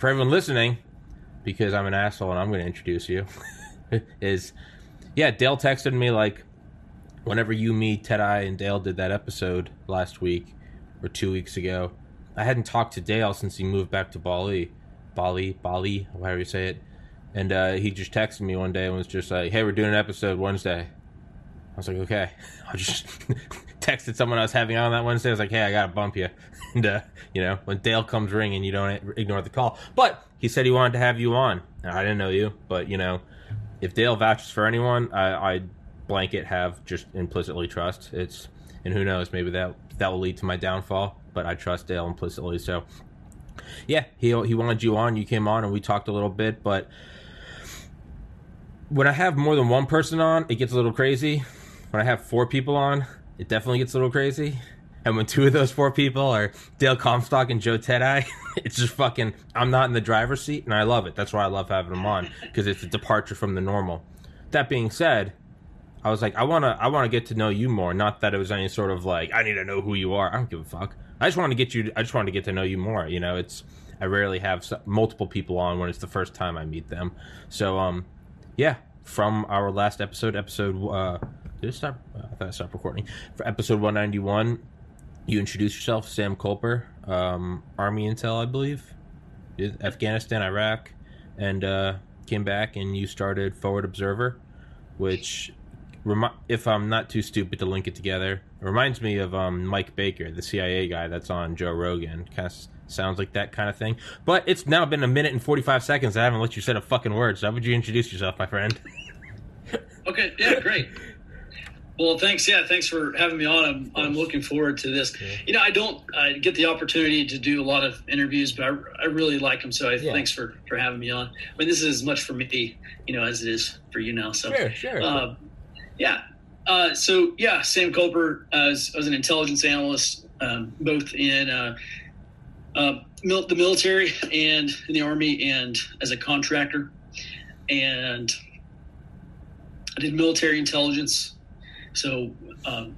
for everyone listening, because I'm an asshole and I'm going to introduce you, is yeah, Dale texted me like whenever you, me, Ted, I, and Dale did that episode last week or two weeks ago. I hadn't talked to Dale since he moved back to Bali, Bali, Bali, however you say it. And uh, he just texted me one day and was just like, "Hey, we're doing an episode Wednesday." I was like, "Okay." I just texted someone I was having on that Wednesday. I was like, "Hey, I gotta bump you." And uh, you know when Dale comes ringing, you don't ignore the call. But he said he wanted to have you on. I didn't know you, but you know, if Dale vouches for anyone, I, I blanket have just implicitly trust. It's and who knows, maybe that that will lead to my downfall. But I trust Dale implicitly. So yeah, he he wanted you on. You came on and we talked a little bit, but when I have more than one person on, it gets a little crazy. When I have four people on, it definitely gets a little crazy. And when two of those four people are Dale Comstock and Joe Teti, it's just fucking. I'm not in the driver's seat, and I love it. That's why I love having them on because it's a departure from the normal. That being said, I was like, I wanna, I wanna get to know you more. Not that it was any sort of like, I need to know who you are. I don't give a fuck. I just want to get you. I just want to get to know you more. You know, it's. I rarely have multiple people on when it's the first time I meet them. So, um, yeah. From our last episode, episode. uh did it stop? I thought I stopped recording. For episode 191, you introduced yourself, Sam Culper, um, Army Intel, I believe, Afghanistan, Iraq, and uh, came back and you started Forward Observer, which, if I'm not too stupid to link it together, reminds me of um, Mike Baker, the CIA guy that's on Joe Rogan. Kind of sounds like that kind of thing. But it's now been a minute and 45 seconds. I haven't let you say a fucking word. So how would you introduce yourself, my friend? okay, yeah, great. Well, thanks. Yeah, thanks for having me on. I'm, I'm looking forward to this. Yeah. You know, I don't I get the opportunity to do a lot of interviews, but I, I really like them. So I, yeah. thanks for, for having me on. I mean, this is as much for me, you know, as it is for you now. So, sure, sure. Uh, yeah. Uh, so, yeah, Sam Culper, as, as an intelligence analyst, um, both in uh, uh, mil- the military and in the Army and as a contractor. And I did military intelligence so um,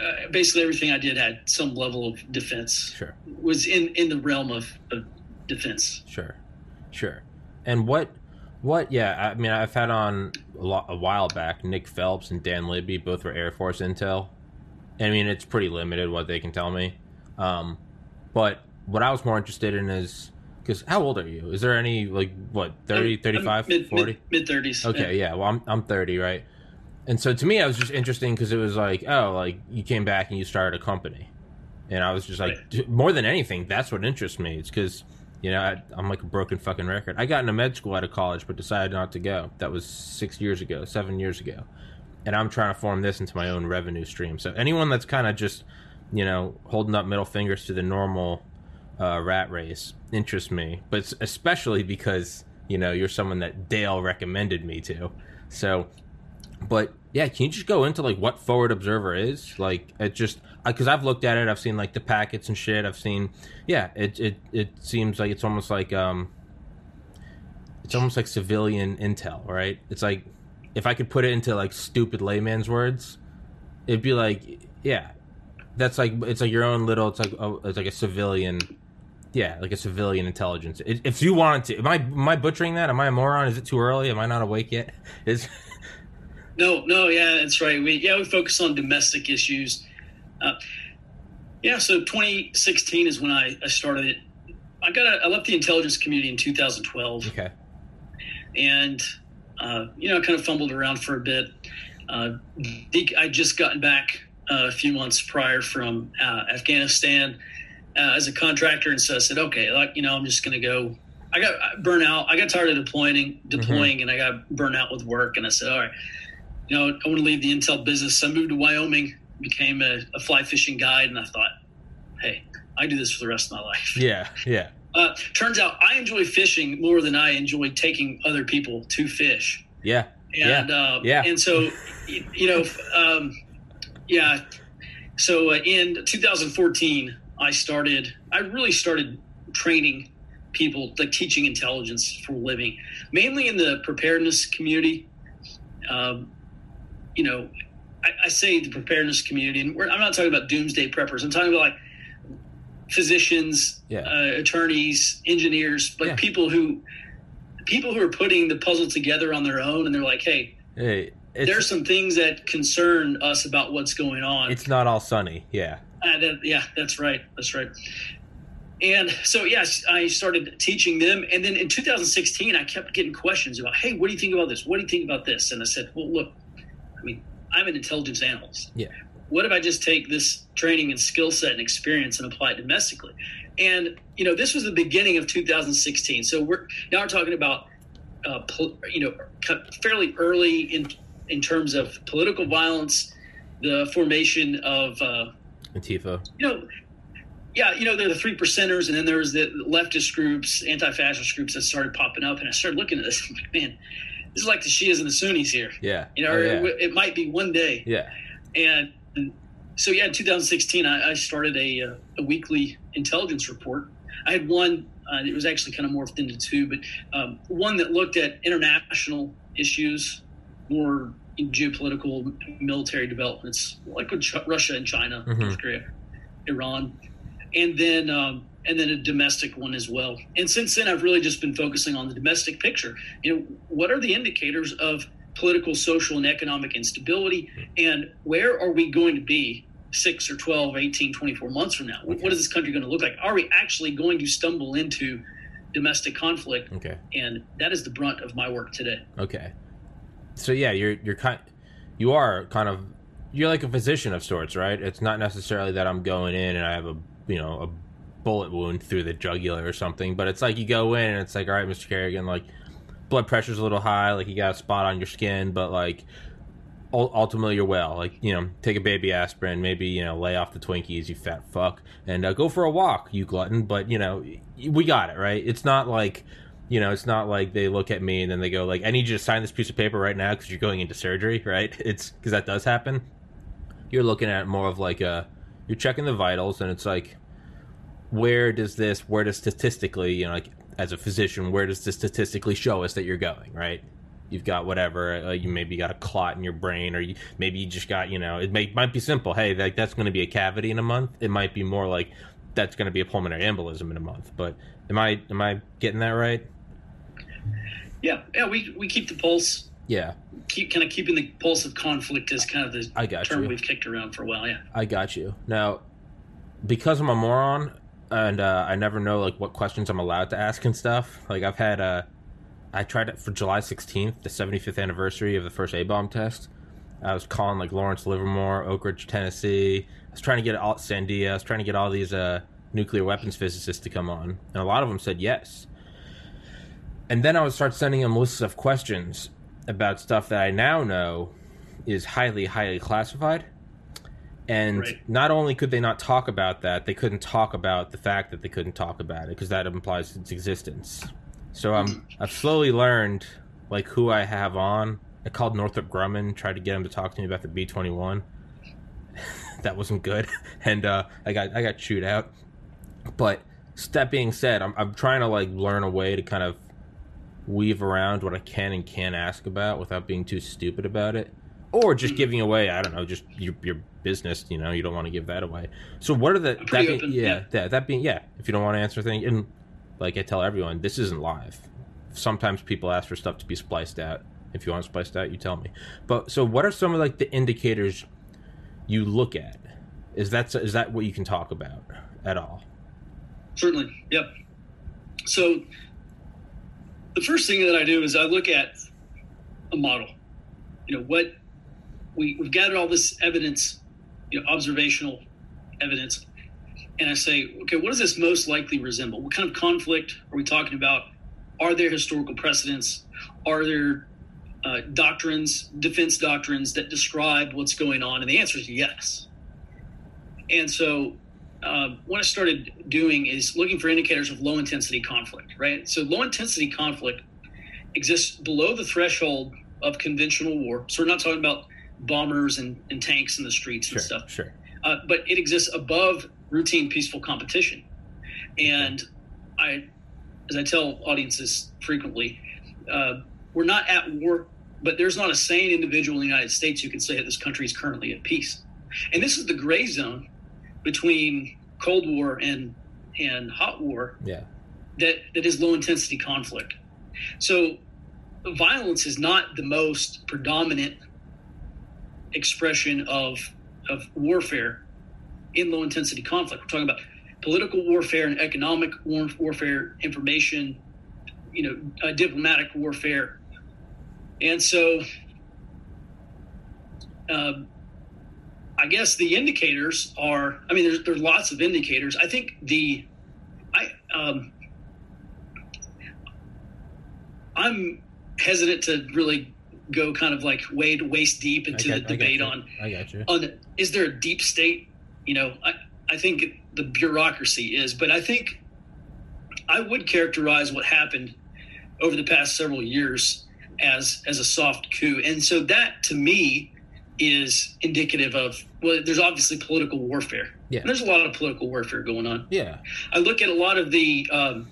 uh, basically, everything I did had some level of defense. Sure. Was in in the realm of, of defense. Sure, sure. And what what? Yeah, I mean, I've had on a, lot, a while back Nick Phelps and Dan Libby. Both were Air Force intel. I mean, it's pretty limited what they can tell me. Um, but what I was more interested in is because how old are you? Is there any like what 30, 35, mid, 40? Mid thirties. Okay, yeah. yeah. Well, I'm I'm thirty, right? And so to me, I was just interesting because it was like, oh, like you came back and you started a company, and I was just like, right. more than anything, that's what interests me. It's because you know I, am like a broken fucking record. I got into med school out of college, but decided not to go. That was six years ago, seven years ago, and I'm trying to form this into my own revenue stream. So anyone that's kind of just you know holding up middle fingers to the normal uh, rat race interests me, but especially because you know you're someone that Dale recommended me to. So but yeah, can you just go into like what Forward Observer is? Like it just because I've looked at it, I've seen like the packets and shit. I've seen yeah, it it it seems like it's almost like um, it's almost like civilian intel, right? It's like if I could put it into like stupid layman's words, it'd be like yeah, that's like it's like your own little. It's like oh, it's like a civilian. Yeah, like a civilian intelligence. If you wanted to, am I am I butchering that? Am I a moron? Is it too early? Am I not awake yet? Is no, no, yeah, that's right. We yeah we focus on domestic issues. Uh, yeah, so 2016 is when I, I started it. I got a, I left the intelligence community in 2012. Okay. And uh, you know, I kind of fumbled around for a bit. Uh, I just gotten back uh, a few months prior from uh, Afghanistan uh, as a contractor, and so I said, okay, like you know, I'm just going to go. I got burnout. I got tired of deploying, deploying, mm-hmm. and I got burnt out with work. And I said, all right, you know, I want to leave the intel business. I moved to Wyoming, became a, a fly fishing guide, and I thought, hey, I do this for the rest of my life. Yeah, yeah. Uh, turns out I enjoy fishing more than I enjoy taking other people to fish. Yeah. And yeah. Uh, yeah. and so you, you know, um, yeah. So uh, in 2014, I started. I really started training people, like teaching intelligence for a living, mainly in the preparedness community. Um, you know, I, I, say the preparedness community, and I'm not talking about doomsday preppers. I'm talking about like physicians, yeah. uh, attorneys, engineers, like Yeah. people who people who are putting the puzzle together on their own, and they're like, hey, Hey, there's some things that concern us about what's going on. it's not all sunny. Yeah. Uh, that, yeah, that's right. That's right. And so, yes, I started teaching them. And then in 2016, I kept getting questions about, hey, what do you think about this? What do you think about this? And I said, well, look, I mean, I'm an intelligence analyst. Yeah. What if I just take this training and skill set and experience and apply it domestically? And, you know, this was the beginning of 2016. So we're now we're talking about, uh, you know, fairly early in, in terms of political violence, the formation of, uh, Antifa. you know, yeah, you know, they're the three percenters, and then there was the leftist groups, anti-fascist groups that started popping up, and I started looking at this. I'm like, man, this is like the Shias and the Sunnis here. Yeah. You know, Oh, yeah. it, it might be one day. yeah. And so, yeah, in 2016, I, I started a, uh, a weekly intelligence report. I had one, uh, it was actually kind of morphed into two, but um, one that looked at international issues, more geopolitical military developments, like with Russia and China, Mhm. North Korea, Iran, and then um, and then a domestic one as well. And since then, I've really just been focusing on the domestic picture. You know, what are the indicators of political, social, and economic instability, and where are we going to be six or 12, 18, 24 months from now? What- What is this country going to look like? Are we actually going to stumble into domestic conflict? Okay. And that is the brunt of my work today. Okay. So yeah, you're you're kind you are kind of you're like a physician of sorts, right? It's not necessarily that I'm going in and I have a you know a bullet wound through the jugular or something, but it's like you go in and it's like, all right, Mr. Carrigan, like blood pressure's a little high, like you got a spot on your skin, but like ultimately you're well. Like you know, take a baby aspirin, maybe you know, lay off the Twinkies, you fat fuck, and uh, go for a walk, you glutton. But you know, we got it right. It's not like you know, it's not like they look at me and then they go like, "I need you to sign this piece of paper right now because you're going into surgery." Right? It's because that does happen. You're looking at more of like a, you're checking the vitals, and it's like, where does this, where does statistically, you know, like as a physician, where does this statistically show us that you're going? Right? You've got whatever, uh, you maybe got a clot in your brain, or you, maybe you just got, you know, it may, might be simple. Hey, like that's going to be a cavity in a month. It might be more like that's going to be a pulmonary embolism in a month. But am I am I getting that right? Yeah, yeah, we, we keep the pulse, Yeah, keep kind of keeping the pulse of conflict is kind of the I got term you. we've kicked around for a while. Yeah. I got you. Now, because I'm a moron and uh, I never know like what questions I'm allowed to ask and stuff. Like I've had uh, I tried it for July 16th, the 75th anniversary of the first A bomb test. I was calling like Lawrence Livermore, Oak Ridge, Tennessee. I was trying to get all Sandia. I was trying to get all these uh, nuclear weapons physicists to come on, and a lot of them said yes. And then I would start sending them lists of questions about stuff that I now know is highly, highly classified. And Right. not only could they not talk about that, they couldn't talk about the fact that they couldn't talk about it because that implies its existence. So I'm I've slowly learned like who I have on. I called Northrop Grumman, tried to get him to talk to me about the B twenty one. That wasn't good, and uh, I got I got chewed out. But that being said, I'm I'm trying to like learn a way to kind of weave around what I can and can't ask about without being too stupid about it, or just giving away. I don't know, just your your business. You know, you don't want to give that away. So what are the that being, open, yeah, yeah. that that being yeah. If you don't want to answer things, and like I tell everyone, this isn't live. Sometimes people ask for stuff to be spliced out. If you want spliced out, you tell me. But so, what are some of like the indicators you look at? Is that is that what you can talk about at all? Certainly. Yep. So the first thing that I do is I look at a model. You know, what we, we've gathered all this evidence, you know, observational evidence, and I say, okay, what does this most likely resemble? What kind of conflict are we talking about? Are there historical precedents? Are there uh, doctrines, defense doctrines that describe what's going on? And the answer is yes. And so uh, what I started doing is looking for indicators of low intensity conflict, right? So low intensity conflict exists below the threshold of conventional war. So we're not talking about bombers and, and tanks in the streets sure, and stuff. Sure. Uh, but it exists above routine peaceful competition. And I, as I tell audiences frequently, uh, we're not at war, but there's not a sane individual in the United States who can say that this country is currently at peace. And this is the gray zone between Cold War and and hot war. Yeah. That that is low intensity conflict. So violence is not the most predominant expression of of warfare in low intensity conflict. We're talking about political warfare and economic war- warfare, information, you know, uh, diplomatic warfare, and so uh, I guess the indicators are. I mean, there's there's lots of indicators. I think the I um, I'm hesitant to really go kind of like wade waist deep into got- the debate on. I got you. on is there a deep state? You know, I I think the bureaucracy is, but I think I would characterize what happened over the past several years as as a soft coup, and so that to me is indicative of well, there's obviously political warfare. Yeah. And there's a lot of political warfare going on. Yeah. I look at a lot of the, um,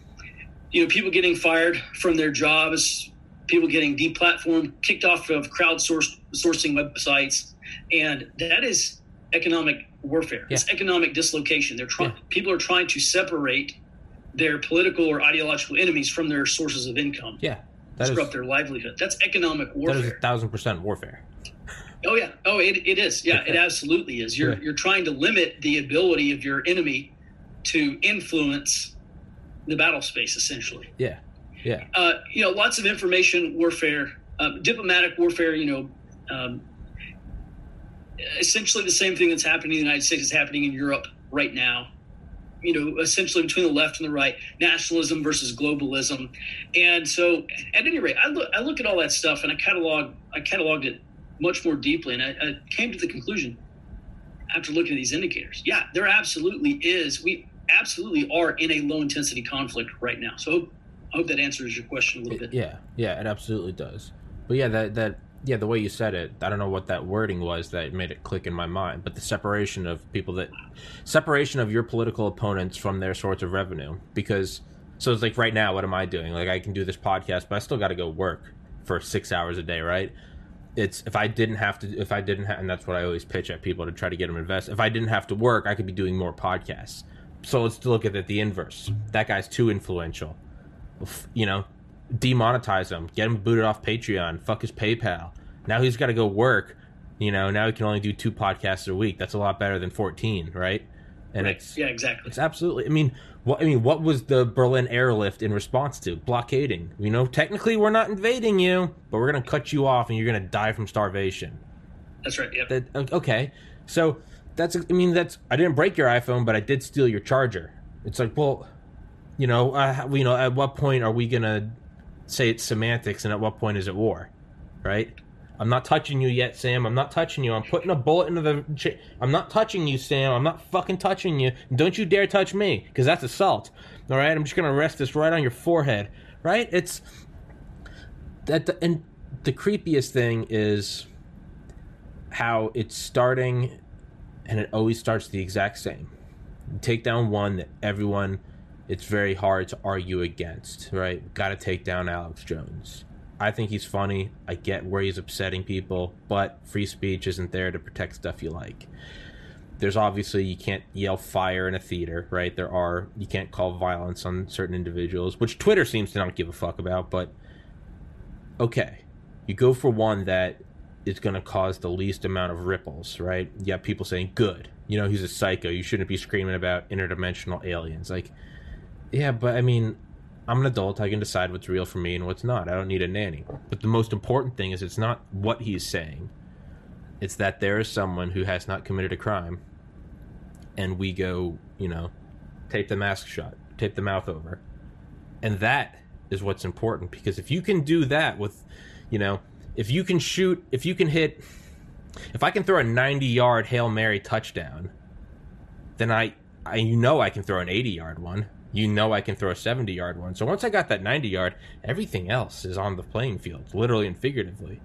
you know, people getting fired from their jobs, people getting deplatformed, kicked off of crowdsourced sourcing websites, and that is economic warfare. It's economic dislocation. They're trying. Yeah. People are trying to separate their political or ideological enemies from their sources of income, Yeah. That is, disrupt their livelihood. That's economic warfare. That is a thousand percent warfare. Oh yeah. Oh, it, it is. Yeah, it absolutely is. You're Yeah. you're trying to limit the ability of your enemy to influence the battle space, essentially. Yeah. Yeah. Uh, you know, lots of information warfare, um, diplomatic warfare. You know, um, essentially the same thing that's happening in the United States is happening in Europe right now. You know, essentially between the left and the right, nationalism versus globalism, and so at any rate, I look I look at all that stuff and I catalog I cataloged it much more deeply, and I, I came to the conclusion after looking at these indicators. Yeah, there absolutely is. We absolutely are in a low intensity conflict right now. So I hope, that answers your question a little bit. Yeah, yeah, it absolutely does. But yeah, that that yeah, the way you said it, I don't know what that wording was that made it click in my mind. But the separation of people that separation of your political opponents from their source of revenue, because so it's like right now, what am I doing? Like I can do this podcast, but I still got to go work for six hours a day, right? It's if I didn't have to, if I didn't have, and that's what I always pitch at people to try to get them to invest. If I didn't have to work, I could be doing more podcasts. So let's look at it the inverse. That guy's too influential you know, demonetize him, get him booted off Patreon, fuck his PayPal. Now he's got to go work. You know, now he can only do two podcasts a week. That's a lot better than fourteen, right? And Right. it's Yeah, exactly. it's absolutely. I mean, what I mean, what was the Berlin airlift in response to blockading? You know, technically we're not invading you, but we're gonna cut you off, and you're gonna die from starvation. That's right. Yeah. That okay, so that's I mean that's I didn't break your iPhone, but I did steal your charger. It's like, well, you know, uh, you know, at what point are we gonna say it's semantics, and at what point is it war, right? I'm not touching you yet, Sam. I'm not touching you. I'm putting a bullet into the. I'm not touching you, Sam. I'm not fucking touching you. Don't you dare touch me, because that's assault. All right, I'm just gonna rest this right on your forehead. Right? It's that, the, and the creepiest thing is how it's starting, and it always starts the exact same. You take down one that everyone, it's very hard to argue against. Right? Got to take down Alex Jones. I think he's funny. I get where he's upsetting people, but free speech isn't there to protect stuff you like. There's obviously you can't yell fire in a theater, right? There are you can't call violence on certain individuals, which Twitter seems to not give a fuck about, but okay. You go for one that is going to cause the least amount of ripples, right? You have people saying, "Good, you know, he's a psycho. You shouldn't be screaming about interdimensional aliens." Like, yeah, but I mean, I'm an adult. I can decide what's real for me and what's not. I don't need a nanny. But the most important thing is it's not what he's saying. It's that there is someone who has not committed a crime and we go, you know, tape the mask shut, tape the mouth over. And that is what's important because if you can do that with, you know, if you can shoot, if you can hit if I can throw a 90 yard Hail Mary touchdown, then I I, you know I can throw an 80 yard one. You know I can throw a 70 yard one. So once I got that 90 yard, everything else is on the playing field, literally and figuratively.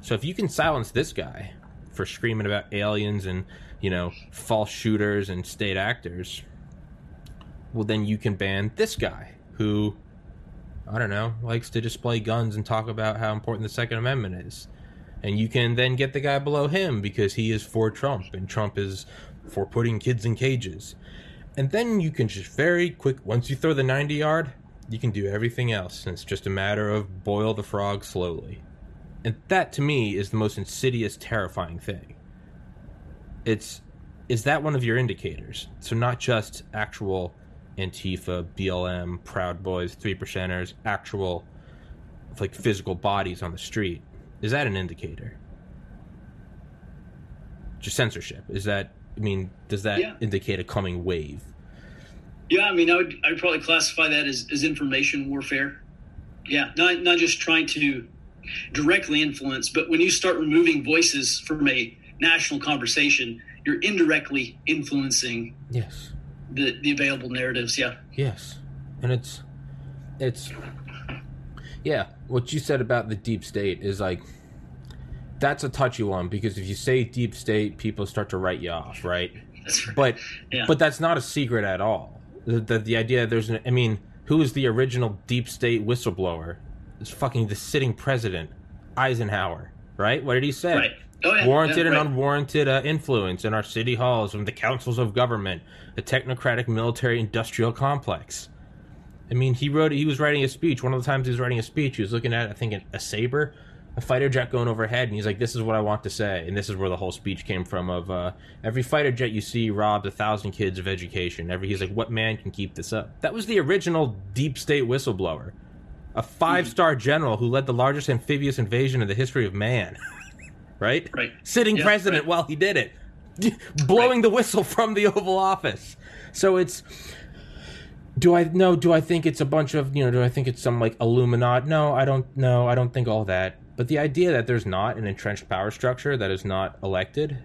So if you can silence this guy for screaming about aliens and, you know, false shooters and state actors, well, then you can ban this guy who, I don't know, likes to display guns and talk about how important the Second Amendment is. And you can then get the guy below him because he is for Trump and Trump is for putting kids in cages. And then you can just very quick, once you throw the 90 yard, you can do everything else. And it's just a matter of boil the frog slowly. And that to me is the most insidious, terrifying thing. It's, is that one of your indicators? So not just actual Antifa, BLM, Proud Boys, Three Percenters, actual like physical bodies on the street. Is that an indicator? Just censorship. Is that I mean, does that yeah. indicate a coming wave? Yeah, I mean, I would I'd probably classify that as, as information warfare. Yeah, not not just trying to directly influence, but when you start removing voices from a national conversation, you're indirectly influencing yes the the available narratives. Yeah. Yes, and it's it's yeah. What you said about the deep state is like that's a touchy one because if you say deep state, people start to write you off, right? right. But yeah. but that's not a secret at all. The, the, the idea there's an, I mean, who is the original deep state whistleblower? It's fucking the sitting president, Eisenhower, right? What did he say? Right. Oh, yeah. Warranted yeah, and unwarranted uh, influence in our city halls from the councils of government, the technocratic military industrial complex. I mean, he wrote. He was writing a speech. One of the times he was writing a speech, he was looking at, I think, a saber a fighter jet going overhead, and he's like, "This is what I want to say," and this is where the whole speech came from. Of uh, every fighter jet you see robs a thousand kids of education. Every he's like, "What man can keep this up?" That was the original deep state whistleblower, a five star general who led the largest amphibious invasion in the history of man. right, right, sitting yeah, president right. while he did it, blowing right. the whistle from the Oval Office. So it's do I no? Do I think it's a bunch of you know? Do I think it's some like Illuminati? No, I don't. No, I don't think all that. But the idea that there's not an entrenched power structure that is not elected,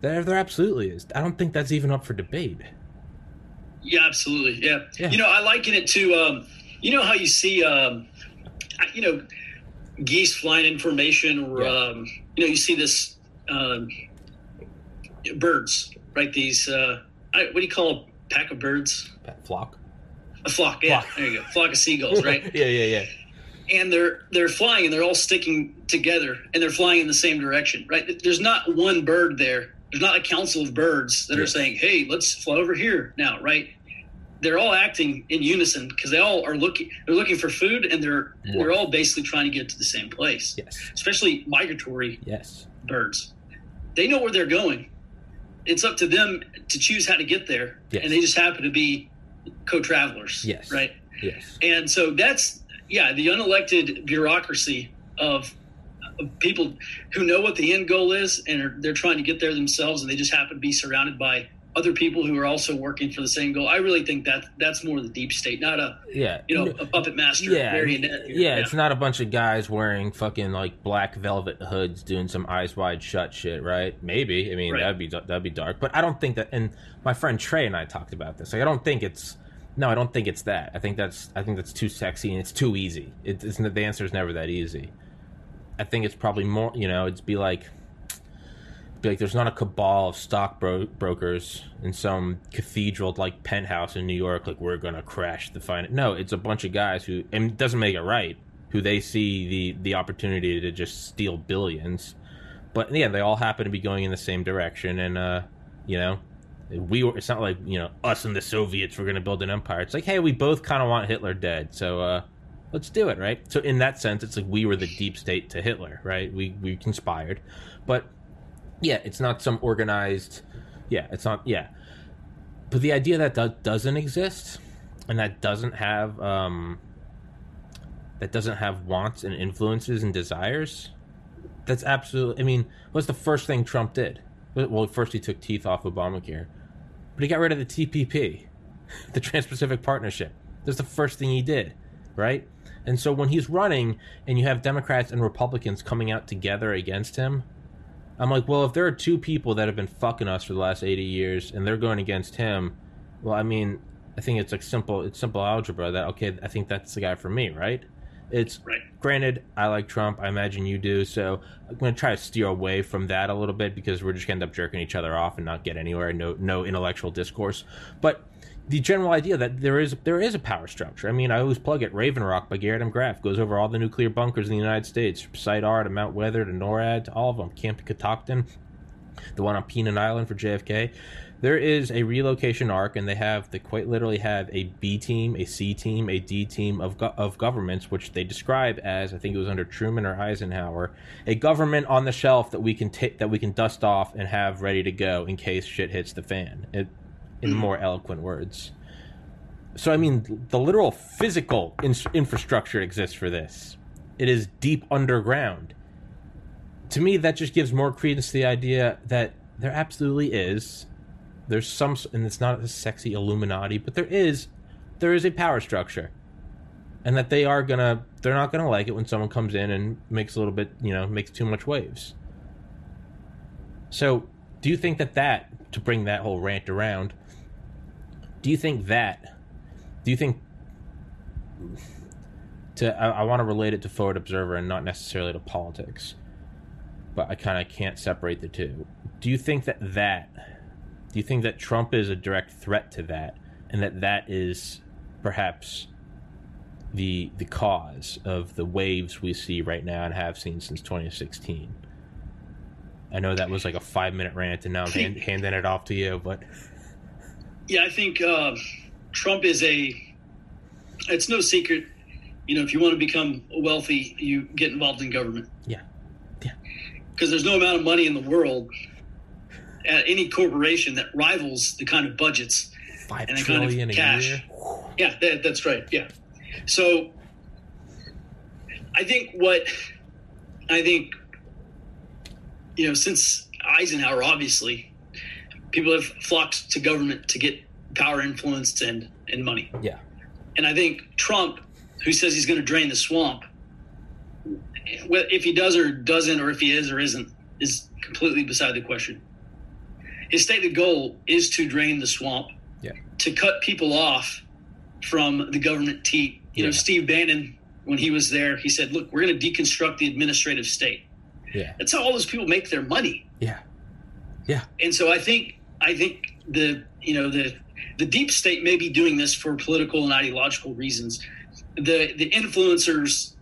there there absolutely is. I don't think that's even up for debate. Yeah, absolutely. Yeah. Yeah. You know, I liken it to, um, you know, how you see, um, you know, geese flying in formation, or Yeah. um, you know, you see this um, birds, right? These, uh, I, what do you call a pack of birds? Flock. A flock. Yeah, Flock. there you go. Flock of seagulls, right? yeah, yeah, yeah. And they're they're flying and they're all sticking together and they're flying in the same direction right there's not one bird there there's not a council of birds that are saying hey let's fly over here now right they're all acting in unison because they all are looking they're looking for food and they're Yeah. they're all basically trying to get to the same place Yes. especially migratory Yes. birds they know where they're going it's up to them to choose how to get there Yes. and they just happen to be co-travelers Yes. right Yes. and so that's yeah, the unelected bureaucracy of, of people who know what the end goal is and are, they're trying to get there themselves, and they just happen to be surrounded by other people who are also working for the same goal. I really think that that's more the deep state, not a Yeah. you know a puppet master Yeah, marionette. yeah, it's not a bunch of guys wearing fucking like black velvet hoods doing some eyes wide shut shit, right? Maybe. I mean, Right. that'd be that'd be dark, but I don't think that. And my friend Trey and I talked about this. Like, I don't think it's. No, I don't think it's that. I think that's. I think that's too sexy and it's too easy. It, it's the answer is never that easy. I think it's probably more. You know, it's be like. Be like, there's not a cabal of stockbrokers in some cathedral like penthouse in New York. Like, we're gonna crash the finance. No, it's a bunch of guys who, and it doesn't make it right. Who they see the the opportunity to just steal billions, but yeah, they all happen to be going in the same direction. And uh, you know, we were. It's not like you know us and the Soviets were gonna build an empire. It's like, hey, we both kind of want Hitler dead, so uh, let's do it, right? So in that sense, it's like we were the deep state to Hitler, right? We we conspired, but yeah, it's not some organized. Yeah, it's not. Yeah, but the idea that do- doesn't exist and that doesn't have um, that doesn't have wants and influences and desires. That's absolutely. I mean, what's the first thing Trump did? Well, first he took teeth off Obamacare, but he got rid of the TPP, the Trans-Pacific Partnership. That's the first thing he did, right? And so when he's running and you have Democrats and Republicans coming out together against him, I'm like, well, if there are two people that have been fucking us for the last 80 years and they're going against him, well, I mean, I think it's like simple. It's simple algebra that okay. I think that's the guy for me, right? It's right. granted, I like Trump. I imagine you do. So I'm going to try to steer away from that a little bit because we're just going to end up jerking each other off and not get anywhere. No, no intellectual discourse. But the general idea that there is there is a power structure. I mean, I always plug it. Raven Rock by Garrett M. Graff goes over all the nuclear bunkers in the United States, from Site R to Mount Weather to NORAD to all of them. Camp Catoctin, the one on Peanut Island for JFK there is a relocation arc, and they have they quite literally have a B team, a C team, a D team of go- of governments, which they describe as I think it was under Truman or Eisenhower, a government on the shelf that we can take that we can dust off and have ready to go in case shit hits the fan. It, in hmm. more eloquent words. So I mean, the literal physical in- infrastructure exists for this. It is deep underground. To me, that just gives more credence to the idea that there absolutely is there's some and it's not a sexy illuminati but there is there is a power structure. And that they are gonna they're not gonna like it when someone comes in and makes a little bit you know makes too much waves. So do you think that that to bring that whole rant around do you think that do you think to i, I want to relate it to forward observer and not necessarily to politics but i kind of can't separate the two do you think that that do you think that Trump is a direct threat to that, and that that is perhaps the the cause of the waves we see right now and have seen since 2016? I know that was like a five minute rant, and now I'm hand, handing it off to you. But yeah, I think uh, Trump is a. It's no secret, you know, if you want to become wealthy, you get involved in government. Yeah. Because there's no amount of money in the world at any corporation that rivals the kind of budgets Five and the kind of cash. Yeah, that, that's right. Yeah. So I think what I think you know since Eisenhower, obviously, people have flocked to government to get power, influence, and and money. Yeah. And I think Trump, who says he's going to drain the swamp, if he does or doesn't, or if he is or isn't, is completely beside the question his stated goal is to drain the swamp, yeah. to cut people off from the government teat. You yeah. know, Steve Bannon, when he was there, he said, "Look, we're going to deconstruct the administrative state." Yeah, that's how all those people make their money. Yeah, yeah. And so I think I think the you know the the deep state may be doing this for political and ideological reasons. The the influencers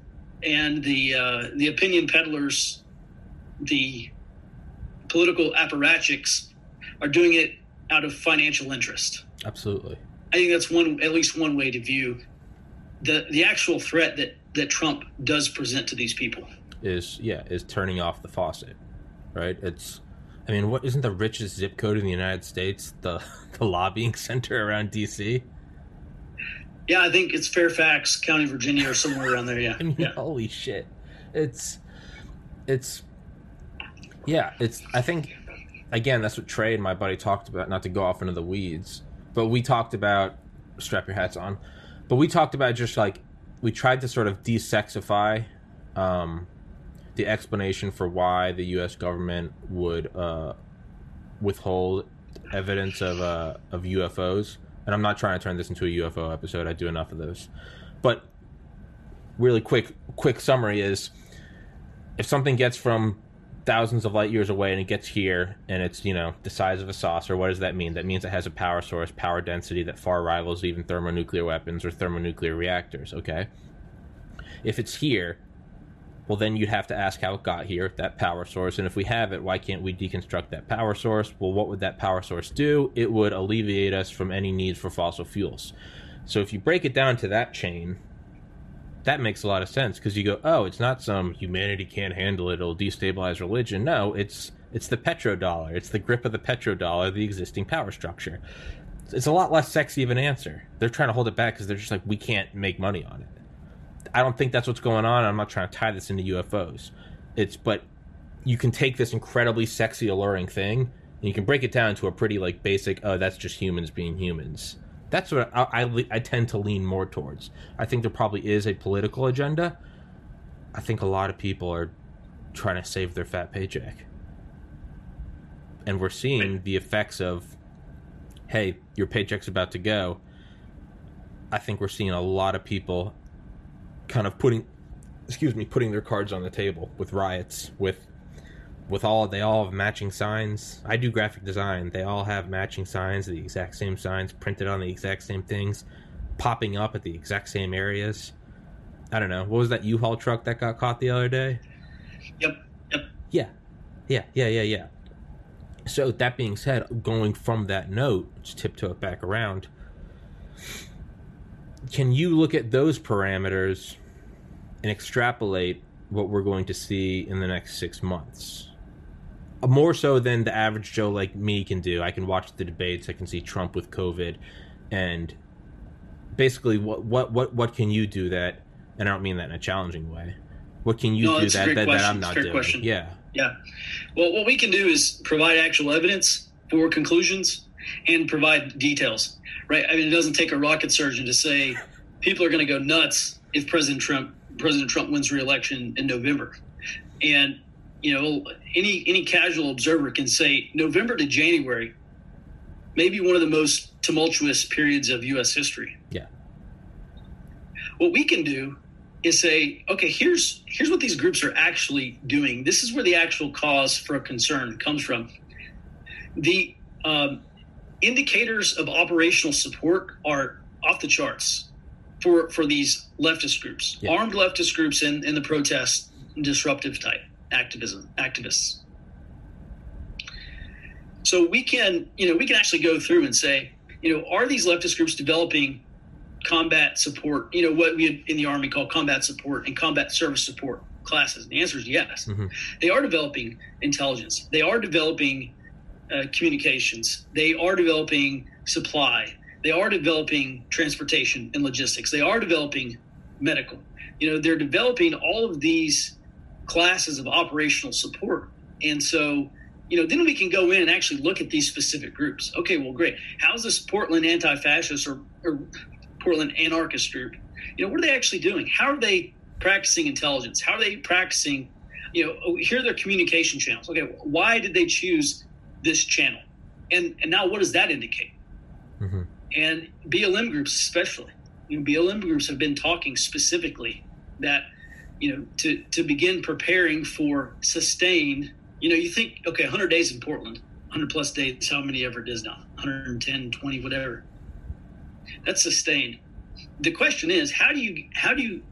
and the uh, the opinion peddlers, the political apparatchiks are doing it out of financial interest. Absolutely. I think that's one at least one way to view the the actual threat that that Trump does present to these people. Is yeah, is turning off the faucet. Right? It's I mean, what isn't the richest zip code in the United States the the lobbying center around DC? Yeah, I think it's Fairfax County, Virginia, or somewhere around there. Yeah. I mean, yeah. holy shit! It's it's yeah, it's. I think again, that's what Trey and my buddy talked about. Not to go off into the weeds, but we talked about strap your hats on. But we talked about just like we tried to sort of desexify um, the explanation for why the U.S. government would uh, withhold evidence of uh, of UFOs. And I'm not trying to turn this into a UFO episode. I do enough of those. But really quick quick summary is if something gets from thousands of light years away and it gets here and it's you know the size of a saucer what does that mean that means it has a power source power density that far rivals even thermonuclear weapons or thermonuclear reactors okay if it's here well then you'd have to ask how it got here that power source and if we have it why can't we deconstruct that power source well what would that power source do it would alleviate us from any need for fossil fuels so if you break it down to that chain that makes a lot of sense because you go, oh, it's not some humanity can't handle it, it'll destabilize religion. No, it's it's the petrodollar. It's the grip of the petrodollar, the existing power structure. It's a lot less sexy of an answer. They're trying to hold it back because they're just like, we can't make money on it. I don't think that's what's going on. I'm not trying to tie this into UFOs. It's but you can take this incredibly sexy, alluring thing and you can break it down to a pretty like basic. Oh, that's just humans being humans that's what I, I, I tend to lean more towards. I think there probably is a political agenda. I think a lot of people are trying to save their fat paycheck. And we're seeing the effects of hey, your paycheck's about to go, I think we're seeing a lot of people kind of putting excuse me, putting their cards on the table with riots, with with all they all have matching signs. I do graphic design. They all have matching signs, the exact same signs printed on the exact same things, popping up at the exact same areas. I don't know. What was that U-Haul truck that got caught the other day? Yep. Yep. Yeah. Yeah, yeah, yeah, yeah. So that being said, going from that note, just tiptoe it back around. Can you look at those parameters and extrapolate what we're going to see in the next six months? Uh, more so than the average Joe like me can do. I can watch the debates. I can see Trump with COVID, and basically, what what what what can you do that? And I don't mean that in a challenging way. What can you No, do that, that, that. I'm not doing? question. Yeah. Yeah. Well, what we can do is provide actual evidence for conclusions and provide details, right? I mean, it doesn't take a rocket surgeon to say people are going to go nuts if President Trump President Trump wins re-election in November, and you know, any any casual observer can say November to January, maybe one of the most tumultuous periods of U.S. history. Yeah. What we can do is say, okay, here's here's what these groups are actually doing. This is where the actual cause for concern comes from. The um, indicators of operational support are off the charts for for these leftist groups, Yeah. armed leftist groups in, in the protest disruptive type activism activists. So we can, you know, we can actually go through and say, you know, are these leftist groups developing combat support, you know, what we in the Army call combat support and combat service support classes? And the answer is yes. Mhm. They are developing intelligence. They are developing uh, communications. They are developing supply. They are developing transportation and logistics. They are developing medical. You know, they're developing all of these classes of operational support. And so, you know, then we can go in and actually look at these specific groups. Okay, well, great. How's this Portland anti-fascist or, or Portland anarchist group? You know, what are they actually doing? How are they practicing intelligence? How are they practicing? You know, oh, here are their communication channels. Okay, why did they choose this channel? And and now what does that indicate? hmm and BLM groups especially. You know, BLM groups have been talking specifically that you know to to begin preparing for sustained. You know, you think okay, 100 days in Portland, 100 plus days, how many ever it is now, 110, 20, whatever. That's sustained. The question is, how do you how do you?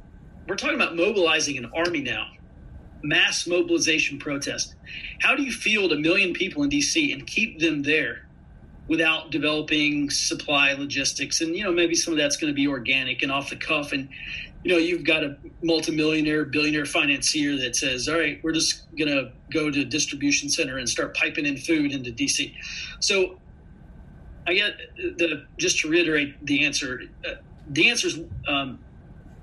We're talking about mobilizing an army now, mass mobilization protest. How do you field a million people in D.C. and keep them there? without developing supply logistics and you know maybe some of that's going to be organic and off the cuff and you know you've got a multimillionaire billionaire financier that says all right we're just going to go to a distribution center and start piping in food into dc so i get the just to reiterate the answer uh, the answer is um,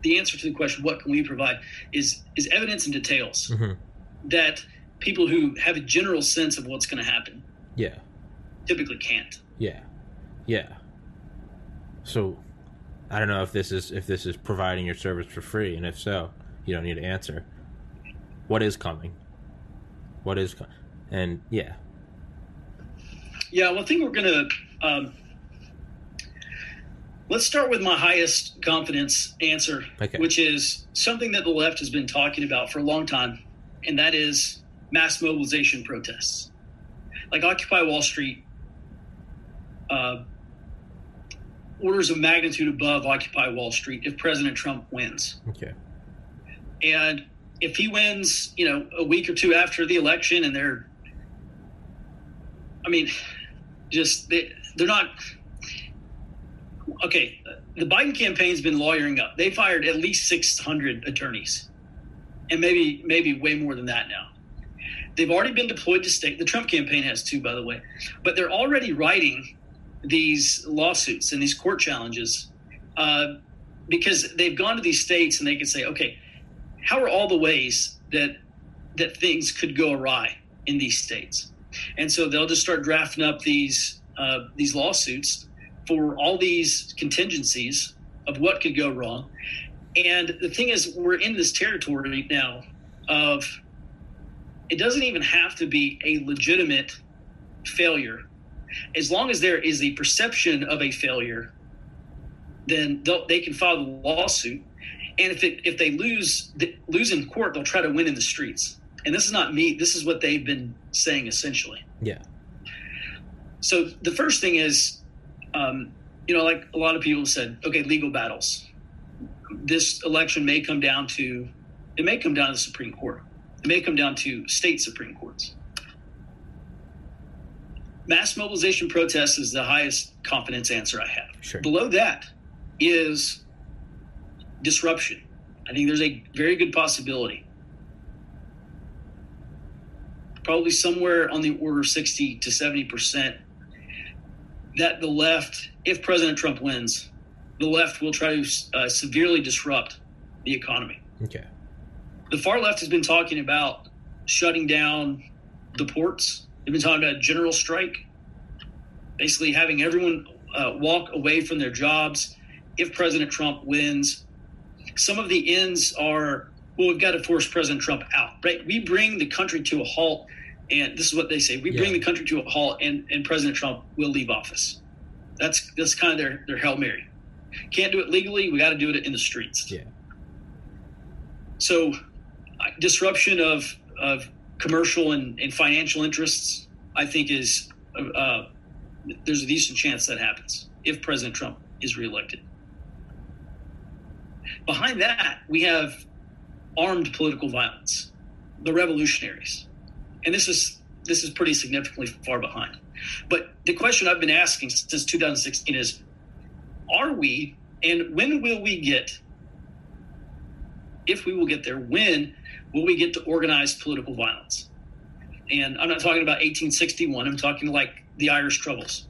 the answer to the question what can we provide is is evidence and details hmm that people who have a general sense of what's going to happen Yeah. typically can't Yeah. Yeah. So I don't know if this is if this is providing your service for free, and if so, you don't need to answer. What is coming? What is co- and yeah. Yeah, well, I think we're going to. Um, let's start with my highest confidence answer, Okay. which is something that the left has been talking about for a long time, and that is mass mobilization protests. Like Occupy Wall Street, uh, orders of magnitude above Occupy Wall Street if President Trump wins. Okay. And if he wins, you know, a week or two after the election, and they're, I mean, just they, they're not. Okay, the Biden campaign's been lawyering up. They fired at least 600 attorneys, and maybe maybe way more than that now. They've already been deployed to state. The Trump campaign has too, by the way, but they're already writing these lawsuits and these court challenges uh, because they've gone to these states and they can say, okay, how are all the ways that that things could go awry in these states? And so they'll just start drafting up these uh, these lawsuits for all these contingencies of what could go wrong. And the thing is, we're in this territory now of it doesn't even have to be a legitimate failure as long as there is a perception of a failure, then they can file the lawsuit. And if it, if they lose lose in court, they'll try to win in the streets. And this is not me. This is what they've been saying essentially. Yeah. So the first thing is, um, you know, like a lot of people said, okay, legal battles. This election may come down to, it may come down to the Supreme Court. It may come down to state Supreme Courts. Mass mobilization protests is the highest confidence answer I have. Sure. Below that is disruption. I think there's a very good possibility. Probably somewhere on the order of 60 to 70 percent that the left, if President Trump wins, the left will try to uh, severely disrupt the economy. Okay. The far left has been talking about shutting down the ports. They've been talking about a general strike, basically having everyone uh, walk away from their jobs if President Trump wins. Some of the ends are well, we've got to force President Trump out, right? We bring the country to a halt and this is what they say: we bring the country to a halt, and, and President Trump will leave office. That's that's kind of their their hail mary. Can't do it legally. We got to do it in the streets. Yeah. So, disruption of of commercial and, and financial interests, I think, is uh, there's a decent chance that happens if President Trump is reelected. Behind that, we have armed political violence, the revolutionaries and this is this is pretty significantly far behind. But the question I've been asking since 2016 is: Are we, and when will we get? If we will get there, when will we get to organized political violence? And I'm not talking about 1861. I'm talking like the Irish Troubles.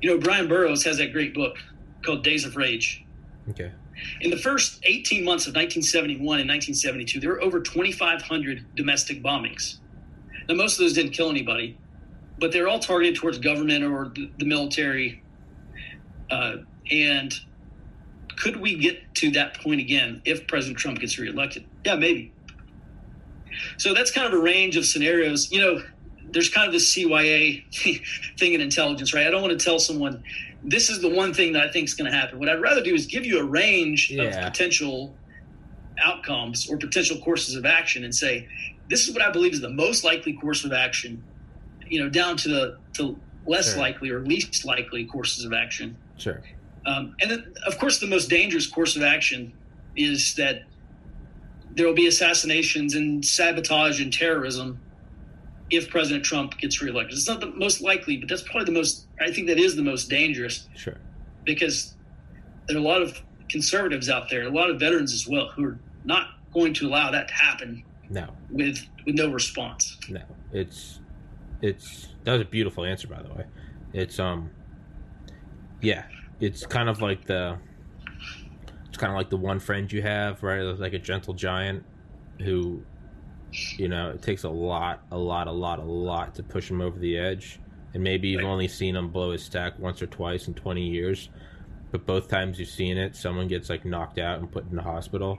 You know, Bryan Burroughs has that great book called Days of Rage. Okay. In the first 18 months of 1971 and 1972, there were over 2,500 domestic bombings. Now, most of those didn't kill anybody, but they're all targeted towards government or the, the military. Uh, and could we get to that point again if President Trump gets reelected? Yeah, maybe. So that's kind of a range of scenarios. You know, there's kind of this CYA thing in intelligence, right? I don't want to tell someone this is the one thing that I think is going to happen. What I'd rather do is give you a range yeah. of potential outcomes or potential courses of action and say, this is what I believe is the most likely course of action, you know, down to the to less sure. likely or least likely courses of action. Sure. Um, and then, of course, the most dangerous course of action is that there will be assassinations and sabotage and terrorism if President Trump gets reelected. It's not the most likely, but that's probably the most. I think that is the most dangerous. Sure. Because there are a lot of conservatives out there, a lot of veterans as well, who are not going to allow that to happen no. With with no response. No. It's it's that was a beautiful answer by the way. It's um yeah, it's kind of like the it's kind of like the one friend you have, right? Like a gentle giant who you know, it takes a lot, a lot, a lot, a lot to push him over the edge. And maybe you've right. only seen him blow his stack once or twice in 20 years. But both times you've seen it, someone gets like knocked out and put in the hospital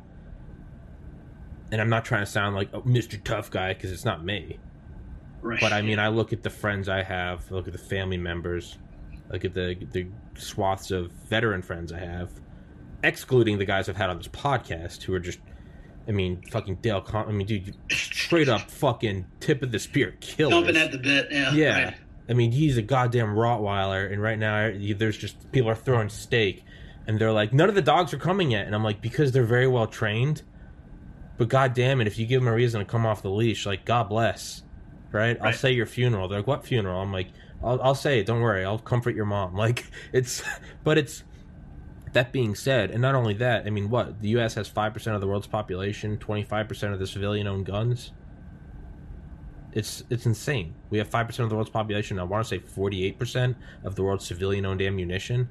and I'm not trying to sound like oh, Mr. Tough Guy because it's not me. Right. But I mean, I look at the friends I have, look at the family members, look at the the swaths of veteran friends I have, excluding the guys I've had on this podcast who are just, I mean, fucking Dale. Con- I mean, dude, straight up fucking tip of the spear killer. Jumping at the bit, yeah. Yeah. Right. I mean, he's a goddamn Rottweiler, and right now there's just people are throwing steak, and they're like, none of the dogs are coming yet, and I'm like, because they're very well trained but god damn it, if you give them a reason to come off the leash, like God bless, right? right. I'll say your funeral. They're like, what funeral? I'm like, I'll, I'll say it. Don't worry. I'll comfort your mom. Like it's, but it's. That being said, and not only that, I mean, what the U.S. has five percent of the world's population, twenty five percent of the civilian-owned guns. It's it's insane. We have five percent of the world's population. I want to say forty eight percent of the world's civilian-owned ammunition.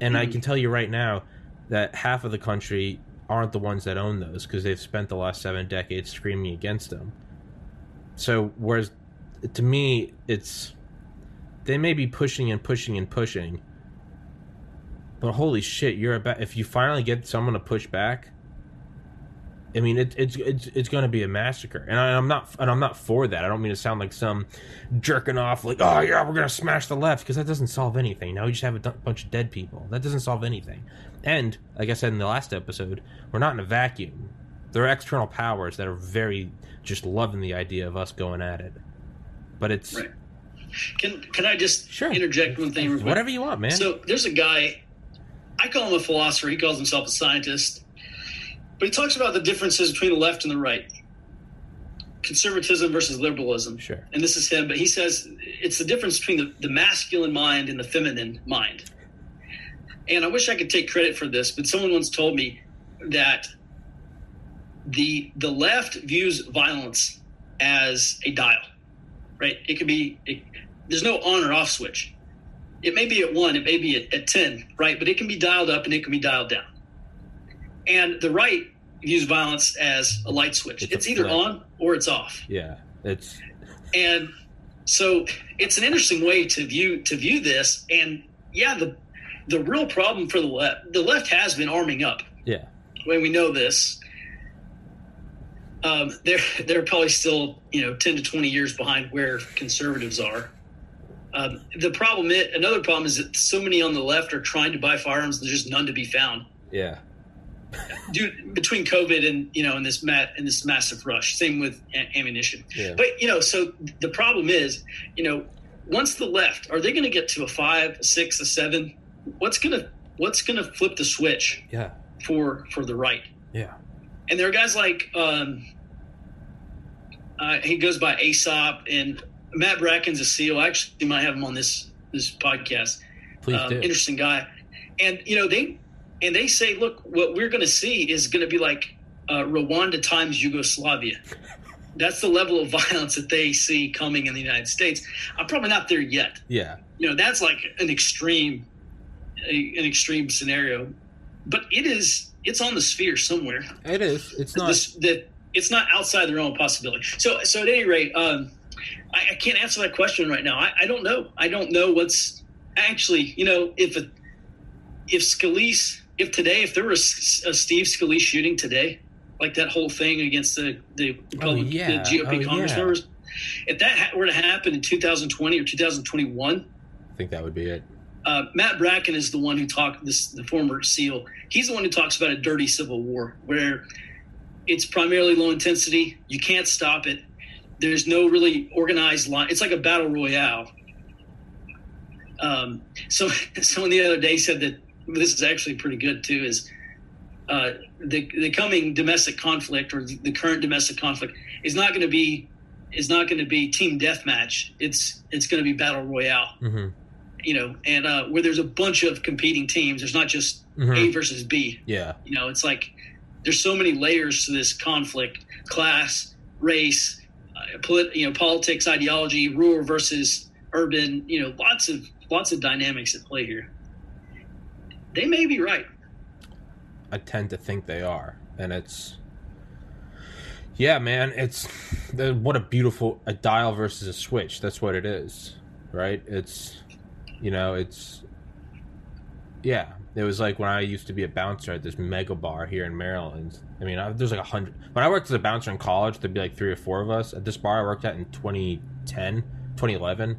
And mm-hmm. I can tell you right now that half of the country aren't the ones that own those because they've spent the last seven decades screaming against them. So, whereas to me, it's they may be pushing and pushing and pushing, but holy shit, you're about if you finally get someone to push back, I mean, it, it's it's it's going to be a massacre, and I, am not and I'm not for that. I don't mean to sound like some jerking off, like, oh yeah, we're going to smash the left, because that doesn't solve anything. Now we just have a d- bunch of dead people. That doesn't solve anything. And like I said in the last episode, we're not in a vacuum. There are external powers that are very just loving the idea of us going at it. But it's right. Can can I just sure. interject one thing? Whatever you want, man. So there's a guy. I call him a philosopher. He calls himself a scientist but he talks about the differences between the left and the right, conservatism versus liberalism. Sure. And this is him, but he says it's the difference between the, the masculine mind and the feminine mind. And I wish I could take credit for this, but someone once told me that the the left views violence as a dial, right? It could be it, there's no on or off switch. It may be at one, it may be at, at ten, right? But it can be dialed up and it can be dialed down. And the right views violence as a light switch. It's, it's either on or it's off. Yeah, it's and so it's an interesting way to view to view this. And yeah, the the real problem for the left, the left has been arming up. Yeah, when we know this. Um, they're they're probably still you know ten to twenty years behind where conservatives are. Um, the problem, is, another problem, is that so many on the left are trying to buy firearms. There's just none to be found. Yeah, Dude, between COVID and you know, and this mat and this massive rush. Same with a- ammunition. Yeah. But you know, so the problem is, you know, once the left, are they going to get to a five, a six, a seven? What's gonna What's gonna flip the switch? Yeah. For for the right. Yeah. And there are guys like um, uh, he goes by Aesop and Matt Bracken's a SEAL. I actually might have him on this this podcast. Please um, do. Interesting guy. And you know they and they say, look, what we're going to see is going to be like uh, Rwanda times Yugoslavia. That's the level of violence that they see coming in the United States. I'm probably not there yet. Yeah, you know that's like an extreme, a, an extreme scenario, but it is. It's on the sphere somewhere. It is. It's not that. It's not outside the realm of possibility. So, so at any rate, um, I, I, can't answer that question right now. I, I don't know. I don't know what's actually. You know, if a, if Scalise if today, if there was a Steve Scalise shooting today, like that whole thing against the the, oh, yeah. the GOP oh, Congress yeah. members, if that were to happen in 2020 or 2021, I think that would be it. Uh, Matt Bracken is the one who talked this, the former SEAL. He's the one who talks about a dirty civil war where it's primarily low intensity. You can't stop it. There's no really organized line. It's like a battle royale. Um, so someone the other day said that this is actually pretty good too, is uh, the the coming domestic conflict or the current domestic conflict is not going to be is not going to be team deathmatch. It's it's going to be battle royale. Mm-hmm. You know, and uh, where there's a bunch of competing teams. There's not just mm-hmm. A versus B. Yeah. You know, it's like there's so many layers to this conflict: class, race, uh, polit- you know, politics, ideology, rural versus urban. You know, lots of lots of dynamics at play here they may be right. I tend to think they are, and it's yeah, man. It's what a beautiful a dial versus a switch. That's what it is, right? It's you know, it's yeah. It was like when I used to be a bouncer at this mega bar here in Maryland. I mean, I, there's like a hundred. When I worked as a bouncer in college, there'd be like three or four of us. At this bar I worked at in 2010, 2011,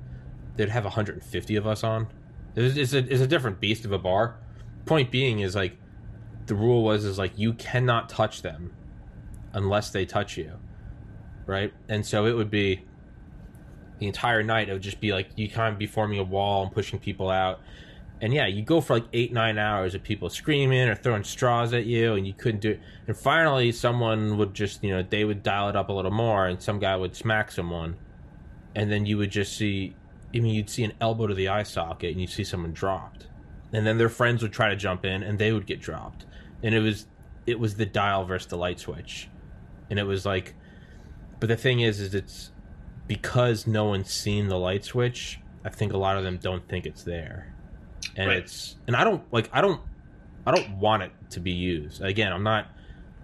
they'd have 150 of us on. It was, it's, a, it's a different beast of a bar point being is like the rule was is like you cannot touch them unless they touch you right? And so it would be the entire night it would just be like you kind of be forming a wall and pushing people out. And yeah you go for like eight nine hours of people screaming or throwing straws at you and you couldn't do it. And finally someone would just you know they would dial it up a little more and some guy would smack someone. And then you would just see i mean you'd see an elbow to the eye socket and you'd see someone dropped and then their friends would try to jump in and they would get dropped. And it was it was the dial versus the light switch. And it was like but the thing is is it's because no one's seen the light switch i think a lot of them don't think it's there. And right. it's and i don't like i don't i don't want it to be used. Again i'm not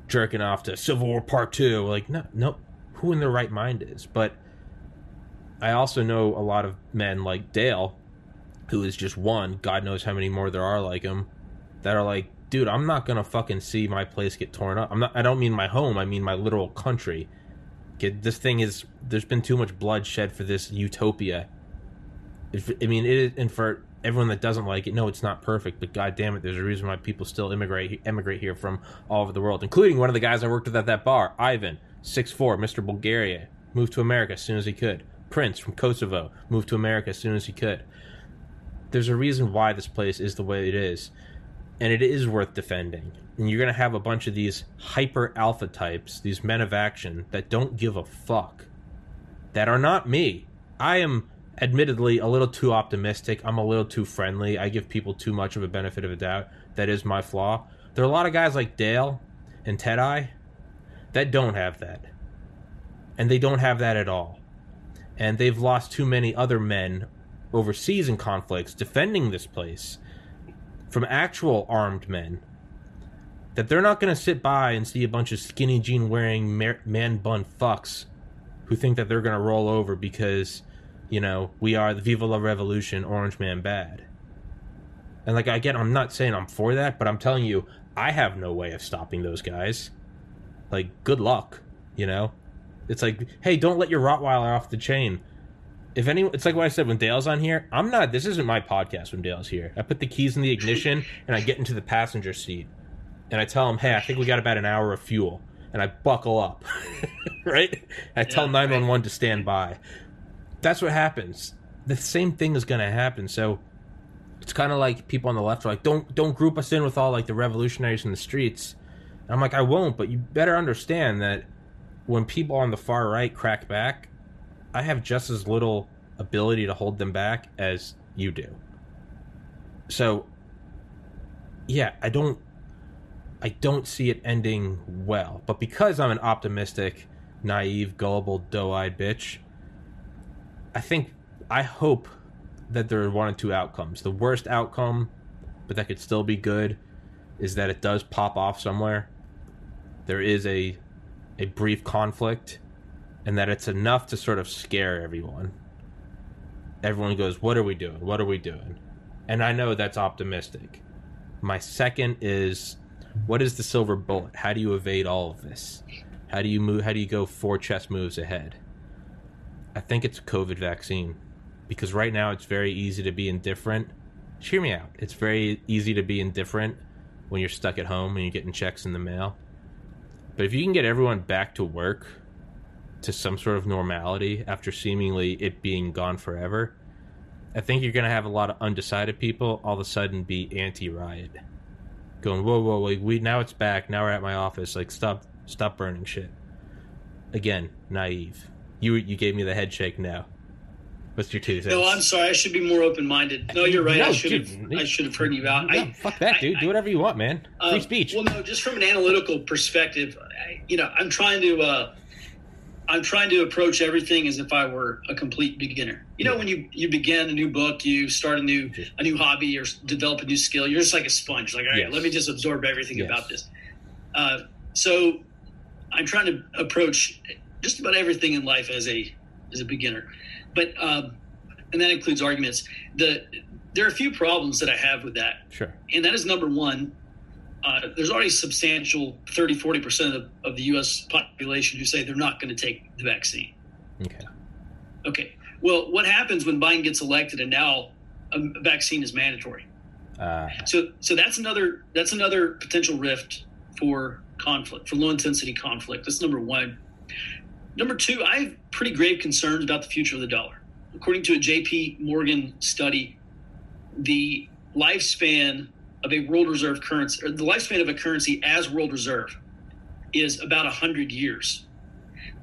jerking off to civil war part two like no no who in their right mind is? But i also know a lot of men like dale who is just one. God knows how many more there are like him that are like, dude, I'm not gonna fucking see my place get torn up. I'm not. I don't mean my home. I mean my literal country. Get this thing is. There's been too much blood shed for this utopia. If, I mean, it and for everyone that doesn't like it, no, it's not perfect. But god damn it, there's a reason why people still immigrate emigrate here from all over the world, including one of the guys I worked with at that bar, Ivan, six four, Mr. Bulgaria, moved to America as soon as he could. Prince from Kosovo moved to America as soon as he could. There's a reason why this place is the way it is and it is worth defending. And you're going to have a bunch of these hyper alpha types, these men of action that don't give a fuck, that are not me. I am admittedly a little too optimistic. I'm a little too friendly. I give people too much of a benefit of a doubt. That is my flaw. There are a lot of guys like Dale and Ted I that don't have that. And they don't have that at all. And they've lost too many other men overseas in conflicts defending this place from actual armed men that they're not going to sit by and see a bunch of skinny jean wearing man bun fucks who think that they're going to roll over because you know we are the Viva la Revolution Orange Man bad. And like again, I'm not saying I'm for that, but I'm telling you, I have no way of stopping those guys. Like, good luck, you know. It's like, hey, don't let your Rottweiler off the chain if any, it's like what I said when Dale's on here. I'm not. This isn't my podcast when Dale's here. I put the keys in the ignition and I get into the passenger seat, and I tell him, "Hey, I think we got about an hour of fuel," and I buckle up, right? I tell nine one one to stand by. That's what happens. The same thing is going to happen. So it's kind of like people on the left are like, "Don't don't group us in with all like the revolutionaries in the streets." And I'm like, I won't, but you better understand that when people on the far right crack back, I have just as little ability to hold them back as you do. So yeah, I don't I don't see it ending well. But because I'm an optimistic, naive, gullible, doe-eyed bitch, I think I hope that there are one or two outcomes. The worst outcome, but that could still be good, is that it does pop off somewhere. There is a a brief conflict and that it's enough to sort of scare everyone. Everyone goes, What are we doing? What are we doing? And I know that's optimistic. My second is what is the silver bullet? How do you evade all of this? How do you move how do you go four chess moves ahead? I think it's a COVID vaccine. Because right now it's very easy to be indifferent. Hear me out. It's very easy to be indifferent when you're stuck at home and you're getting checks in the mail. But if you can get everyone back to work to some sort of normality after seemingly it being gone forever, I think you're going to have a lot of undecided people all of a sudden be anti-riot, going whoa whoa wait we now it's back now we're at my office like stop stop burning shit. Again, naive. You you gave me the head shake now. What's your two cents? No, I'm sorry. I should be more open minded. No, you're right. No, I should have. I should have heard you out. No, I, fuck that, dude. I, Do whatever you want, man. Free uh, speech. Well, no, just from an analytical perspective, I, you know, I'm trying to. Uh, I'm trying to approach everything as if I were a complete beginner. You know, when you you begin a new book, you start a new a new hobby or develop a new skill. You're just like a sponge. Like, all right, yes. let me just absorb everything yes. about this. Uh, so, I'm trying to approach just about everything in life as a as a beginner, but um, and that includes arguments. The there are a few problems that I have with that. Sure. And that is number one uh, there's already substantial 30, 40% of, of the U.S. population who say they're not going to take the vaccine. Okay. Okay. Well, what happens when Biden gets elected and now a vaccine is mandatory? Uh, so, so that's another that's another potential rift for conflict, for low intensity conflict. That's number one. Number two, I have pretty grave concerns about the future of the dollar. According to a J.P. Morgan study, the lifespan of a world reserve currency, or the lifespan of a currency as world reserve, is about hundred years.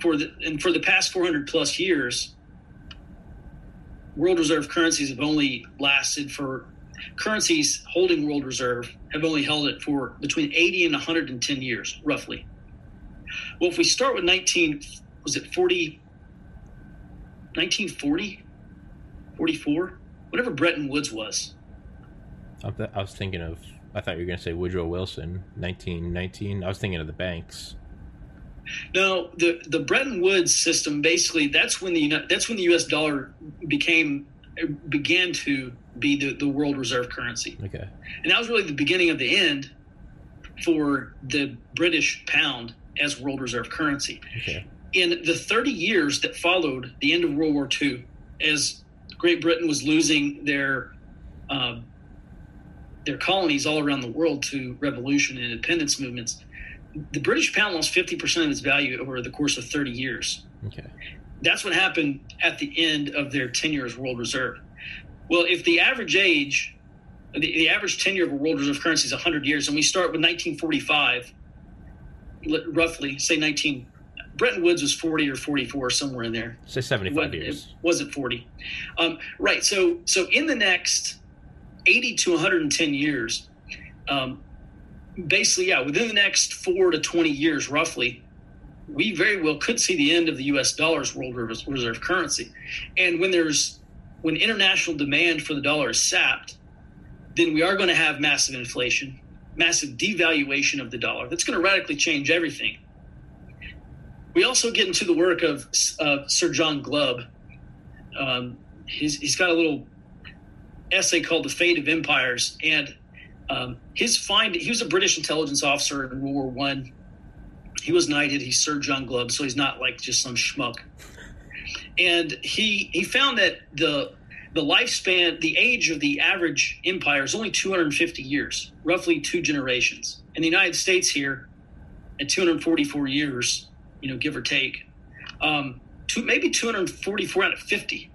For the and for the past 400 plus years, world reserve currencies have only lasted for currencies holding world reserve have only held it for between 80 and 110 years, roughly. Well, if we start with 19, was it 40, 1940, 44, whatever Bretton Woods was, I was thinking of. I thought you were going to say Woodrow Wilson, 1919. I was thinking of the banks. No, the the Bretton Woods system basically that's when the that's when the U.S. dollar became began to be the, the world reserve currency. Okay, and that was really the beginning of the end for the British pound as world reserve currency. Okay. In the 30 years that followed the end of World War II, as Great Britain was losing their uh, their colonies all around the world to revolution and independence movements, the British pound lost 50% of its value over the course of 30 years. Okay. That's what happened at the end of their tenure as world reserve. Well, if the average age, the, the average tenure of a world reserve currency is 100 years, and we start with 1945, roughly, say 19, Bretton Woods was 40 or 44, somewhere in there. Say 75 What- years. It wasn't 40. Um, right. So, so in the next 80 to 110 years, um, basically, yeah, within the next four to 20 years, roughly, we very well could see the end of the U.S. dollar's world reserve currency. And when there's when international demand for the dollar is sapped, then we are going to have massive inflation, massive devaluation of the dollar. That's going to radically change everything. We also get into the work of uh, Sir John Glubb. Um, he's, he's got a little essay called "The Fate of Empires," and um, his find he was a British intelligence officer in World War One. He was knighted. He's Sir John Glubb, so he's not like just some schmuck. And he he found that the the lifespan, the age of the average empire is only 250 years, roughly two generations. In the United States, here at 244 years, you know, give or take, um, two, maybe 244 out of 50.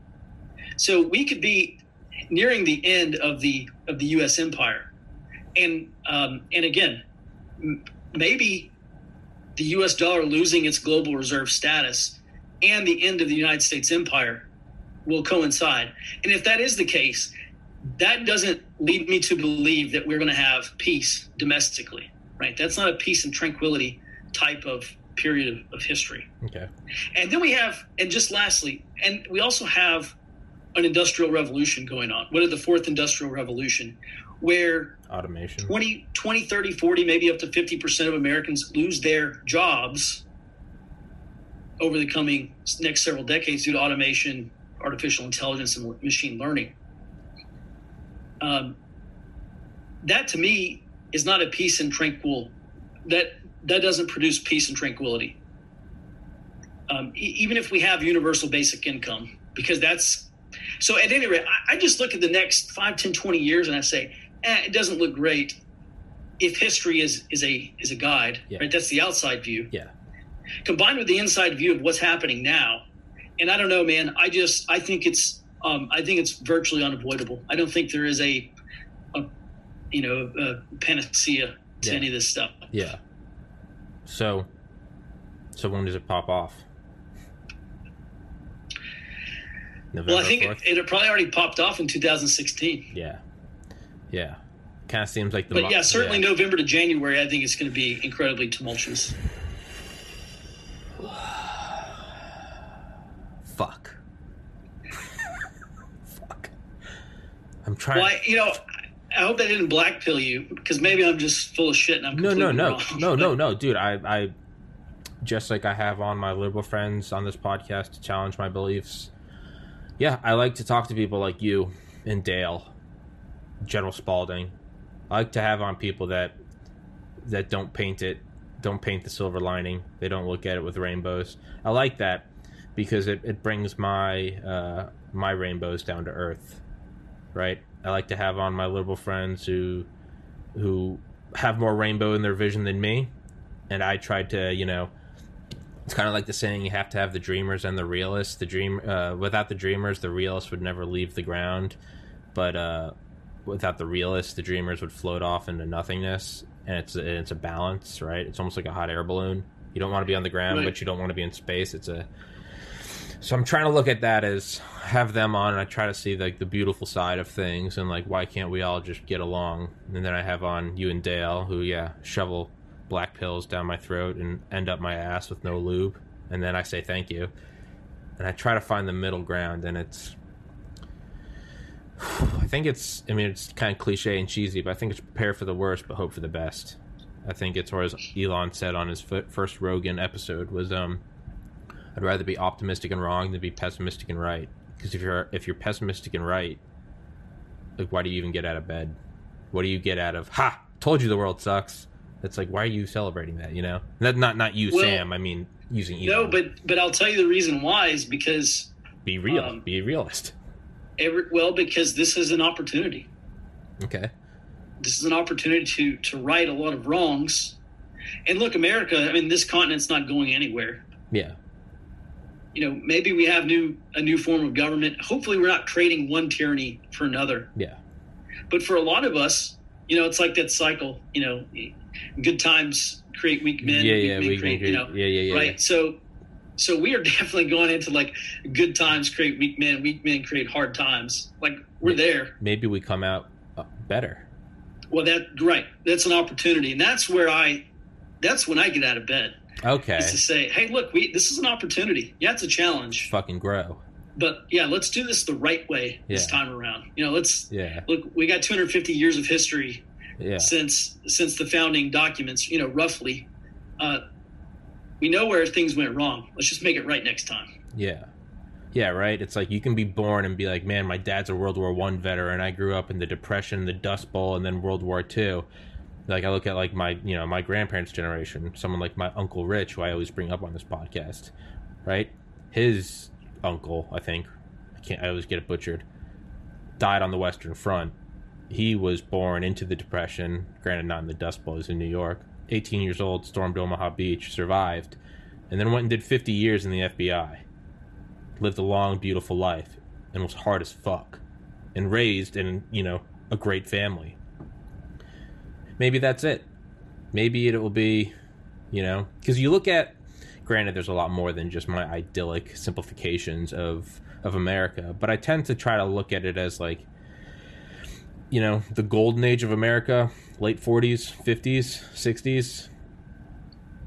So we could be nearing the end of the of the U.S. empire, and um, and again, m- maybe the U.S. dollar losing its global reserve status and the end of the United States empire will coincide. And if that is the case, that doesn't lead me to believe that we're going to have peace domestically, right? That's not a peace and tranquility type of period of, of history. Okay. And then we have, and just lastly, and we also have an industrial revolution going on. What is the fourth industrial revolution? Where Automation. 20, 20, 30, 40, maybe up to 50% of Americans lose their jobs over the coming next several decades due to automation, artificial intelligence, and machine learning. Um, that to me is not a peace and tranquil. That that doesn't produce peace and tranquility. Um, e- even if we have universal basic income, because that's so. At any rate, I, I just look at the next 5, 10, 20 years, and I say, eh, it doesn't look great. If history is is a is a guide, Yeah. right? That's the outside view Yeah. combined with the inside view of what's happening now. And I don't know, man. I just I think it's um, I think it's virtually unavoidable. I don't think there is a, a you know a panacea to Yeah. any of this stuff. Yeah. So, so when does it pop off? November Well, I think 4th? it, it probably already popped off in 2016. yeah. Yeah. Kind of seems like the. But mo- yeah, certainly yeah. November to January, I think it's going to be incredibly tumultuous. Fuck. Fuck. I'm trying. Well, I, you know, I- I hope that didn't blackpill you because maybe I'm just full of shit and I'm no, no, no, wrong. no, But- no, no, dude. I, I, just like I have on my liberal friends on this podcast to challenge my beliefs. Yeah, I like to talk to people like you and Dale, General Spalding. I like to have on people that that don't paint it, don't paint the silver lining. They don't look at it with rainbows. I like that because it, it brings my uh, my rainbows down to earth, right? I like to have on my liberal friends who who have more rainbow in their vision than me, and I try to, you know, it's kind of like the saying you have to have the dreamers and the realists. The dream uh, without the dreamers, the realists would never leave the ground, but uh, without the realists, the dreamers would float off into nothingness. And it's and it's a balance, right? It's almost like a hot air balloon. You don't want to be on the ground, Right. but you don't want to be in space. It's a so I'm trying to look at that as have them on, and I try to see like the beautiful side of things, and like why can't we all just get along? And then I have on you and Dale, who yeah shovel black pills down my throat and end up my ass with no lube, and then I say thank you, and I try to find the middle ground, and it's. I think it's. I mean, it's kind of cliche and cheesy, but I think it's prepare for the worst, but hope for the best. I think it's, or as Elon said on his first Rogan episode, was um, I'd rather be optimistic and wrong than be pessimistic and right. Because if you're if you're pessimistic and right, like why do you even get out of bed? What do you get out of ha? Told you the world sucks. It's like, why are you celebrating that? You know, not not not you, Well, Sam. I mean, using Elon. No, but but I'll tell you the reason why is because be real. um, be a realist. every well because this is an opportunity. Okay. This is an opportunity to to right a lot of wrongs. And look, America. I mean, this continent's not going anywhere. Yeah. You know, maybe we have new a new form of government. Hopefully, we're not trading one tyranny for another. Yeah. But for a lot of us, you know, it's like that cycle. You know, good times create weak men. yeah. weak Yeah. men We create, you know, yeah. Yeah. Yeah. right? So, so we are definitely going into like good times create weak men, weak men create hard times. Like we're there. Maybe we come out uh, better. Well, that right. That's an opportunity, and that's where I. That's when I get out of bed. Okay. Is to say, hey, look, we this is an opportunity. Yeah, it's a challenge, Fucking grow. But yeah, let's do this the right way this time around. You know, let's Yeah. look. We got 250 years of history Yeah. since since the founding documents. You know, roughly. Uh, we know where things went wrong. Let's just make it right next time. Yeah. Yeah, right. It's like you can be born and be like, man, my dad's a World War One veteran. I grew up in the Depression, the Dust Bowl, and then World War Two. Like I look at like my you know my grandparents' generation, someone like my uncle Rich, who I always bring up on this podcast, right? His uncle, I think, I can't. I always get it butchered. Died on the Western Front. He was born into the Depression. Granted, not in the Dust Bowl. In New York. 18 years old, stormed Omaha Beach, survived, and then went and did 50 years in the FBI lived a long, beautiful life, and was hard as fuck, and raised in you know a great family. Maybe that's it. Maybe it will be, you know, because you look at. Granted, there's a lot more than just my idyllic simplifications of of America, but I tend to try to look at it as like, you know, the golden age of America, late 40s, 50s, 60s,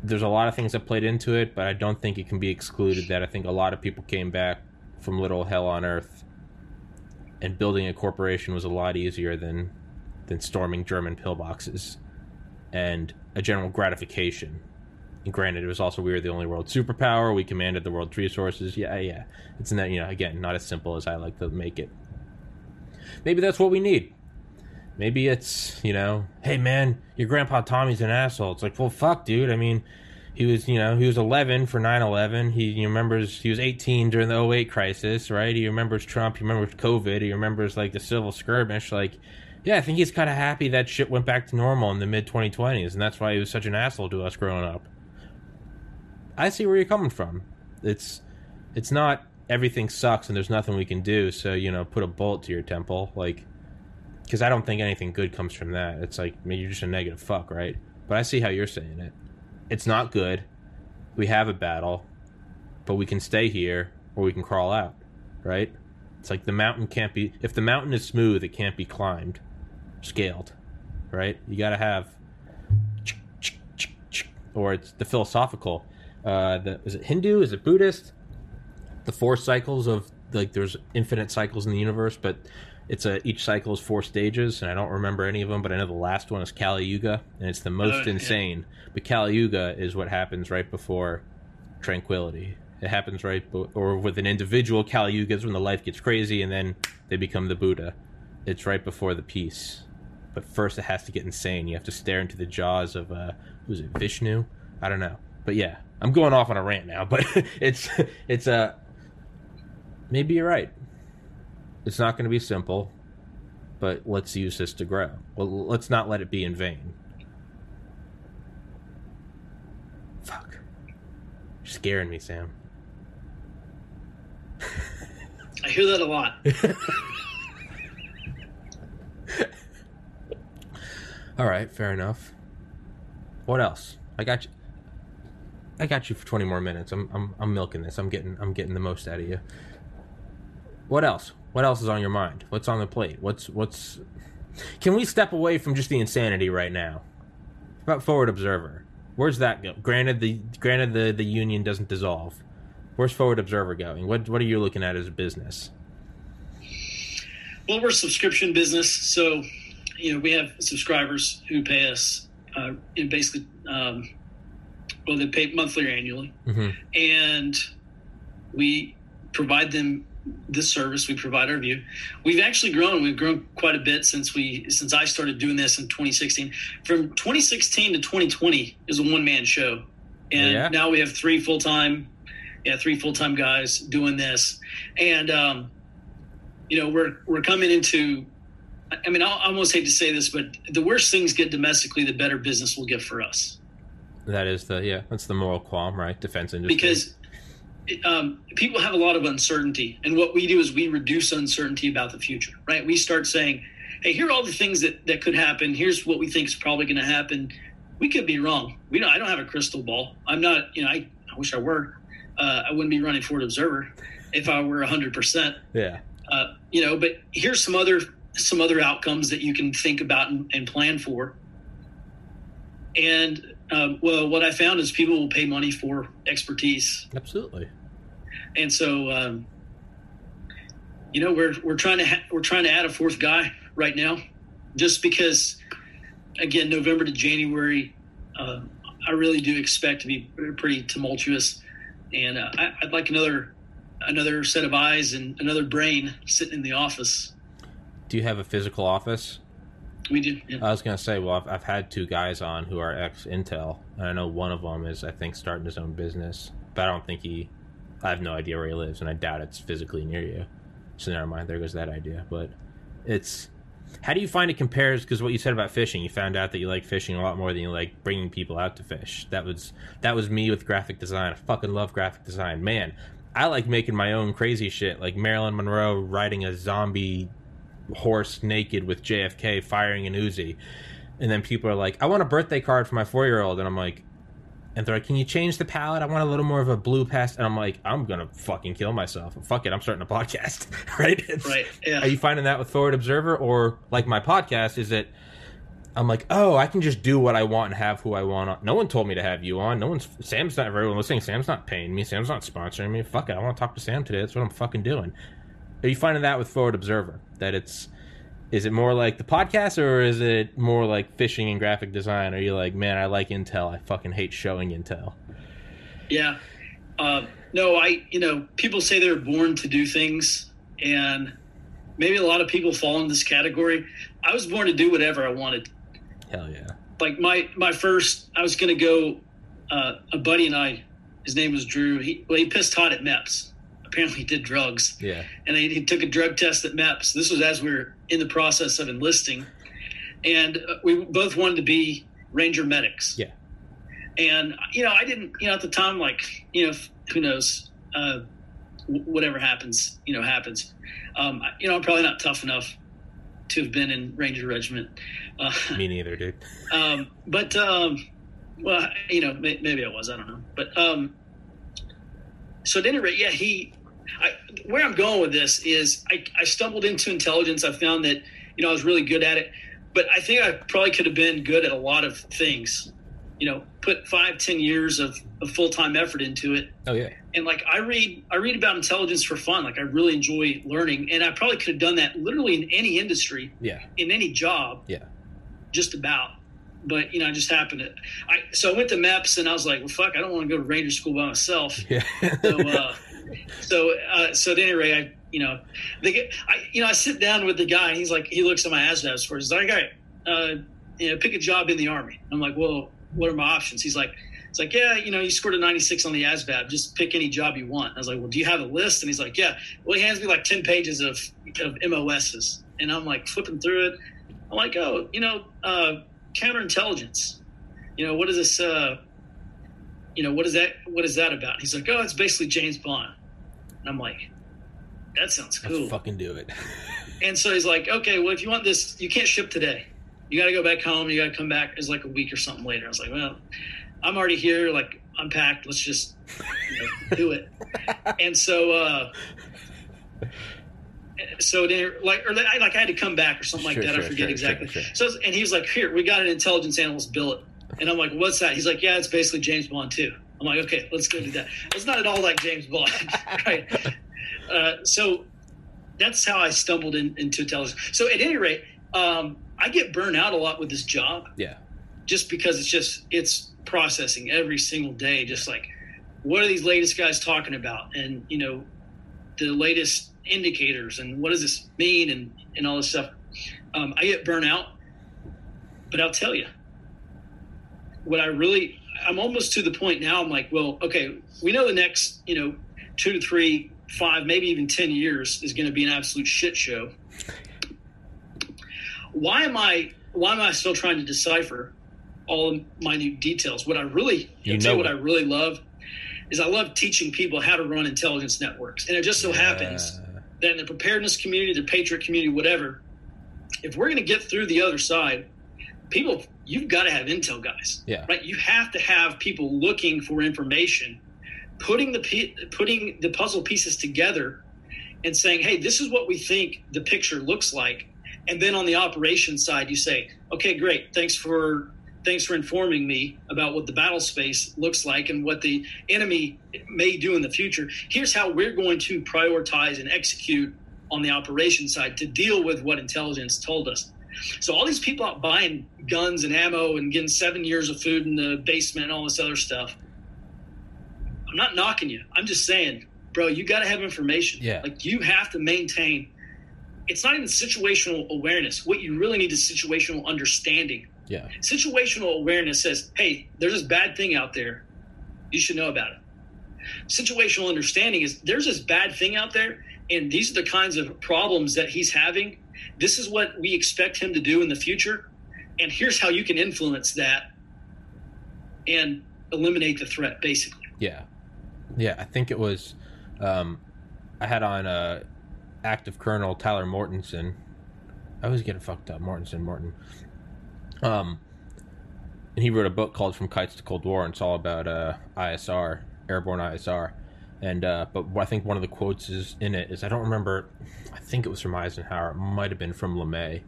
there's a lot of things that played into it, but I don't think it can be excluded that I think a lot of people came back from little hell on earth, and building a corporation was a lot easier than than storming German pillboxes, and a general gratification. And granted, it was also we were the only world superpower. We commanded the world's resources. Yeah, yeah. It's not you know again not as simple as I like to make it. Maybe that's what we need. Maybe it's, you know, hey man, your grandpa Tommy's an asshole. It's like, well, fuck, dude. I mean, he was, you know, he was 11 for 9/11. He, he remembers he was 18 during the 08 crisis, right? He remembers Trump. He remembers COVID. He remembers like the civil skirmish. Like, yeah, I think he's kind of happy that shit went back to normal in the mid 2020s, and that's why he was such an asshole to us growing up. I see where you're coming from. It's, it's not everything sucks and there's nothing we can do. So you know, put a bullet to your temple, like because I don't think anything good comes from that. It's like I mean, you're just a negative fuck, right? But I see how you're saying it. It's not good. We have a battle, but we can stay here or we can crawl out, right? It's like the mountain can't be. If the mountain is smooth, it can't be climbed, scaled, right? You got to have, or it's the philosophical. Uh, the, is it Hindu? Is it Buddhist? The four cycles of like there's infinite cycles in the universe, but it's a each cycle is four stages, and I don't remember any of them, but I know the last one is Kali Yuga, and it's the most Oh, yeah. insane. But Kali Yuga is what happens right before tranquility. It happens right, be- or with an individual, Kali Yuga is when the life gets crazy, and then they become the Buddha. It's right before the peace. But first, it has to get insane. You have to stare into the jaws of uh, who's it, Vishnu? I don't know, but yeah, I'm going off on a rant now. But it's it's a uh, maybe you're right. It's not going to be simple, but let's use this to grow. Well, let's not let it be in vain. Fuck. You're scaring me, Sam. I hear that a lot. All right, fair enough. What else? I got you. I got you for 20 more minutes. I'm I'm I'm milking this. I'm getting I'm getting the most out of you. What else? What else is on your mind? What's on the plate? What's what's Can we step away from just the insanity right now? About Forward Observer. Where's that go? Granted the granted the the union doesn't dissolve. Where's Forward Observer going? What what are you looking at as a business? Well, we're a subscription business, so you know we have subscribers who pay us, uh, basically, um, well, they pay monthly or annually, Mhm. and we provide them this service. We provide our view. We've actually grown. We've grown quite a bit since we since I started doing this in 2016. From 2016 to 2020 is a one man show, and Yeah. now we have three full time, yeah, three full time guys doing this, and um, you know we're we're coming into. I mean, I almost hate to say this, but the worse things get domestically, the better business will get for us. That is the yeah. That's the moral qualm, right? Defense industry. because um, people have a lot of uncertainty and what we do is we reduce uncertainty about the future right? We start saying hey here are all the things that, that could happen. Here's what we think is probably going to happen. We could be wrong. We don't i don't have a crystal ball. I'm not you know i, I wish i were. Uh, i wouldn't be running Forward Observer if i were 100% yeah, uh, you know but here's some other some other outcomes that you can think about and, and plan for. And um, well what i found is people will pay money for expertise absolutely. and so um, you know we're we're trying to ha- we're trying to add a fourth guy right now just because again november to january uh, i really do expect to be pretty tumultuous and uh, I, i'd like another another set of eyes and another brain sitting in the office Do you have a physical office? We yeah. I was gonna say, well, I've, I've had two guys on who are ex Intel, and I know one of them is, I think, starting his own business, but I don't think he. I have no idea where he lives, and I doubt it's physically near you. So never mind. There goes that idea. But it's how do you find it compares? Because what you said about fishing, you found out that you like fishing a lot more than you like bringing people out to fish. That was that was me with graphic design. I fucking love graphic design, man. I like making my own crazy shit, like Marilyn Monroe riding a zombie horse naked with JFK firing an Uzi. And then people are like, I want a birthday card for my four year old. And I'm like, and they're like, Can you change the palette? I want a little more of a blue past. And I'm like, I'm going to fucking kill myself. Fuck it. I'm starting a podcast. right? It's- right yeah Are you finding that with Forward Observer? Or like my podcast, is it, I'm like, oh, I can just do what I want and have who I want. on. No one told me to have you on. No one's, Sam's not everyone listening. Sam's not paying me. Sam's not sponsoring me. Fuck it. I want to talk to Sam today. That's what I'm fucking doing. Are you finding that with Forward Observer? That it's is it more like the podcast or is it more like fishing and graphic design? Are you like, man, I like Intel. I fucking hate showing Intel. Yeah. Uh, no, I, you know, people say they're born to do things, and maybe a lot of people fall in this category. I was born to do whatever I wanted. Hell yeah. Like my my first, I was going to go. Uh, a buddy and I, his name was Drew. He well, he pissed hot at MEPS. Apparently, did drugs, Yeah. and he, he took a drug test at MEPS. This was as we were in the process of enlisting, and uh, we both wanted to be Ranger medics. Yeah. And you know, I didn't. You know, at the time, like you know, who knows? Uh, whatever happens, you know, happens. Um, you know, I'm probably not tough enough to have been in Ranger Regiment. Uh, Me neither, dude. um, but um, well, you know, maybe I was. I don't know. But um, so at any rate, yeah, he. I, where I'm going with this is I, I stumbled into intelligence. I found that you know I was really good at it, but I think I probably could have been good at a lot of things. You know, put five, ten years of, of full time effort into it, Oh yeah. and like I read, I read about intelligence for fun. Like I really enjoy learning, and I probably could have done that literally in any industry, Yeah. in any job Yeah. just about. But you know, I just happened to. I so I went to MEPS and I was like, well, fuck, I don't want to go to Ranger School by myself. Yeah. So, uh, so, uh, so at any rate, I, you know, I, you know, I sit down with the guy. And he's like, he looks at my ASVAB scores. He's like, all right, uh, you know, pick a job in the army. I'm like, well, what are my options? He's like, it's like, yeah, you know, you scored a 96 on the ASVAB. Just pick any job you want. I was like, well, do you have a list? And he's like, yeah. Well, he hands me like 10 pages of, of MOSs. And I'm like flipping through it. I'm like, oh, you know, uh, counterintelligence. You know, what is this? Uh, you know, what is that? What is that about? He's like, oh, it's basically James Bond. And I'm like, that sounds cool. Let's fucking do it. And so he's like, okay, well, if you want this, you can't ship today. You got to go back home. You got to come back as like a week or something later. I was like, well, I'm already here. Like, I'm packed. Let's just you know, do it. And so, uh, so then, like, or I, like I had to come back or something like that. sure, I forget sure, exactly. sure, sure. So, and he was like, here, we got an intelligence analyst billet. And I'm like, what's that? He's like, yeah, it's basically James Bond too. I'm like, okay, let's go do that. It's not at all like James Bond, right? Uh, so that's how I stumbled in, into intelligence. So at any rate, um, I get burned out a lot with this job Yeah. just because it's just it's processing every single day. Just like, what are these latest guys talking about? And you know, the latest indicators and what does this mean and, and all this stuff. Um, I get burnt out, but I'll tell you what I really, I'm almost to the point now. I'm like, well, okay, we know the next, you know, two to three, five, maybe even 10 years is going to be an absolute shit show. Why am I, why am I still trying to decipher all the minute details? What I really, You know what. I really love is I love teaching people how to run intelligence networks. And it just so happens that in the preparedness community, the patriot community, whatever, if we're going to get through the other side, people, you've got to have intel guys, Yeah. right? You have to have people looking for information, putting the putting the puzzle pieces together, and saying, "Hey, this is what we think the picture looks like." And then on the operations side, you say, "Okay, great. Thanks for thanks for informing me about what the battle space looks like and what the enemy may do in the future. Here's how we're going to prioritize and execute on the operations side to deal with what intelligence told us." So all these people out buying guns and ammo and getting seven years of food in the basement and all this other stuff. I'm not knocking you. I'm just saying, bro, you got to have information. Yeah. Like you have to maintain. It's not even situational awareness. What you really need is situational understanding. Yeah. Situational awareness says, hey, there's this bad thing out there. You should know about it. Situational understanding is there's this bad thing out there, and these are the kinds of problems that he's having. This is what we expect him to do in the future. And here's how you can influence that and eliminate the threat, basically. Yeah, yeah. I think it was. Um, I had on uh, active Colonel Tyler Mortensen. I always get it fucked up. Mortensen, Morton. Um, and he wrote a book called "From Kites to Cold War," and it's all about uh, ISR, airborne ISR. And uh, but I think one of the quotes is in it is I don't remember. I think it was from Eisenhower. It might have been from LeMay,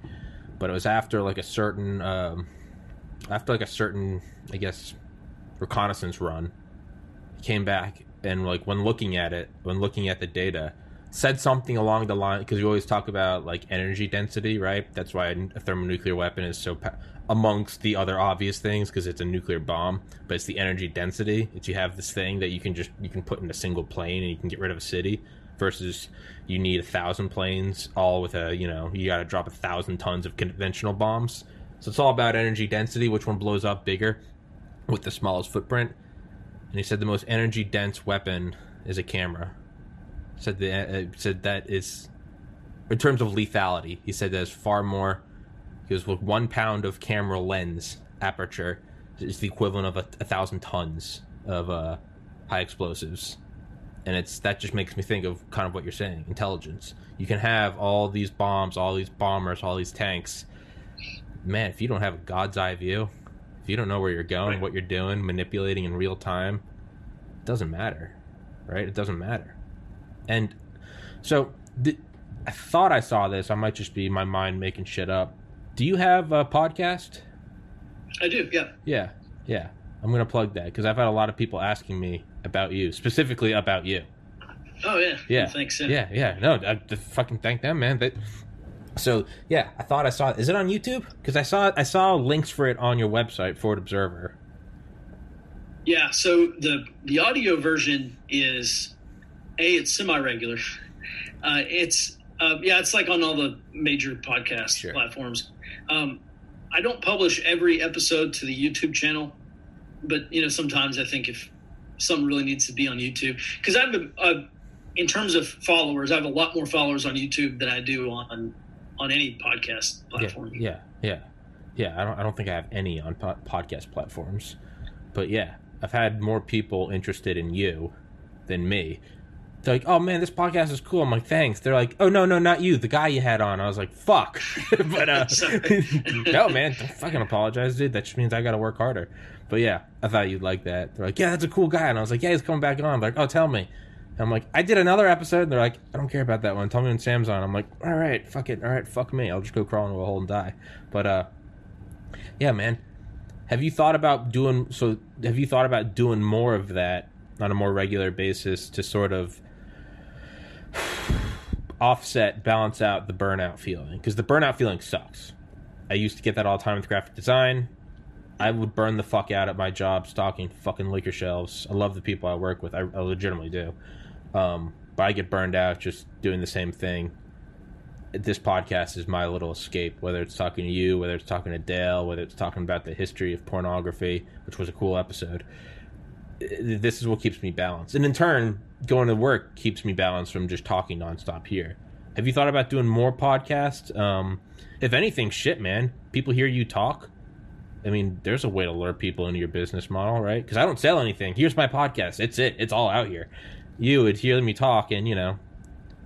but it was after like a certain um, after like a certain I guess reconnaissance run came back and like when looking at it when looking at the data said something along the line because you always talk about like energy density right that's why a thermonuclear weapon is so amongst the other obvious things because it's a nuclear bomb but it's the energy density that you have this thing that you can just you can put in a single plane and you can get rid of a city versus you need a thousand planes all with a you know you got to drop a thousand tons of conventional bombs so it's all about energy density which one blows up bigger with the smallest footprint and he said the most energy dense weapon is a camera. Said the uh, said that is in terms of lethality. He said there's far more. Because with one pound of camera lens aperture is the equivalent of a, a thousand tons of uh, high explosives, and it's that just makes me think of kind of what you're saying, intelligence. You can have all these bombs, all these bombers, all these tanks. Man, if you don't have a god's eye view, if you don't know where you're going, Right. what you're doing, manipulating in real time, it doesn't matter, right? It doesn't matter. And so th- I thought I saw this. I might just be my mind making shit up. Do you have a podcast? I do, yeah. Yeah, yeah. I'm gonna plug that because I've had a lot of people asking me about you, specifically about you. Oh yeah, Yeah. Thanks. Yeah, yeah. No, I, I fucking thank them, man. That. So yeah, I thought I saw. Is it on YouTube? Because I saw I saw links for it on your website, Forward Observer. Yeah. So the the audio version is a it's semi regular. Uh, it's uh, yeah, it's like on all the major podcast Sure. platforms. Um, I don't publish every episode to the YouTube channel, but you know sometimes I think if something really needs to be on YouTube because I've a, uh, in terms of followers, I have a lot more followers on YouTube than I do on on any podcast platform. Yeah, yeah, yeah. I don't. I don't think I have any on po- podcast platforms, but yeah, I've had more people interested in you than me. They're like, "Oh man, this podcast is cool." I'm like, "Thanks." They're like, "Oh no, no, not you, the guy you had on." I was like, "Fuck," but uh, no, man, don't fucking apologize, dude. That just means I got to work harder. But yeah, I thought you'd like that. They're like, "Yeah, that's a cool guy," and I was like, "Yeah, he's coming back on." They're like, "Oh, tell me." I'm like, I did another episode. And they're like, I don't care about that one. Tell me when Sam's on. I'm like, all right, fuck it. All right, fuck me. I'll just go crawl into a hole and die. But uh, yeah, man. Have you thought about doing so? Have you thought about doing more of that on a more regular basis to sort of offset, balance out the burnout feeling? Because the burnout feeling sucks. I used to get that all the time with graphic design. I would burn the fuck out at my job stocking fucking liquor shelves. I love the people I work with. I, I legitimately do. Um, but I get burned out just doing the same thing. This podcast is my little escape, whether it's talking to you, whether it's talking to Dale, whether it's talking about the history of pornography, which was a cool episode. This is what keeps me balanced. And in turn, going to work keeps me balanced from just talking nonstop here. Have you thought about doing more podcasts? Um, if anything, shit, man. People hear you talk. I mean, there's a way to lure people into your business model, right? Because I don't sell anything. Here's my podcast. It's it. It's all out here. You would hear me talk, and you know,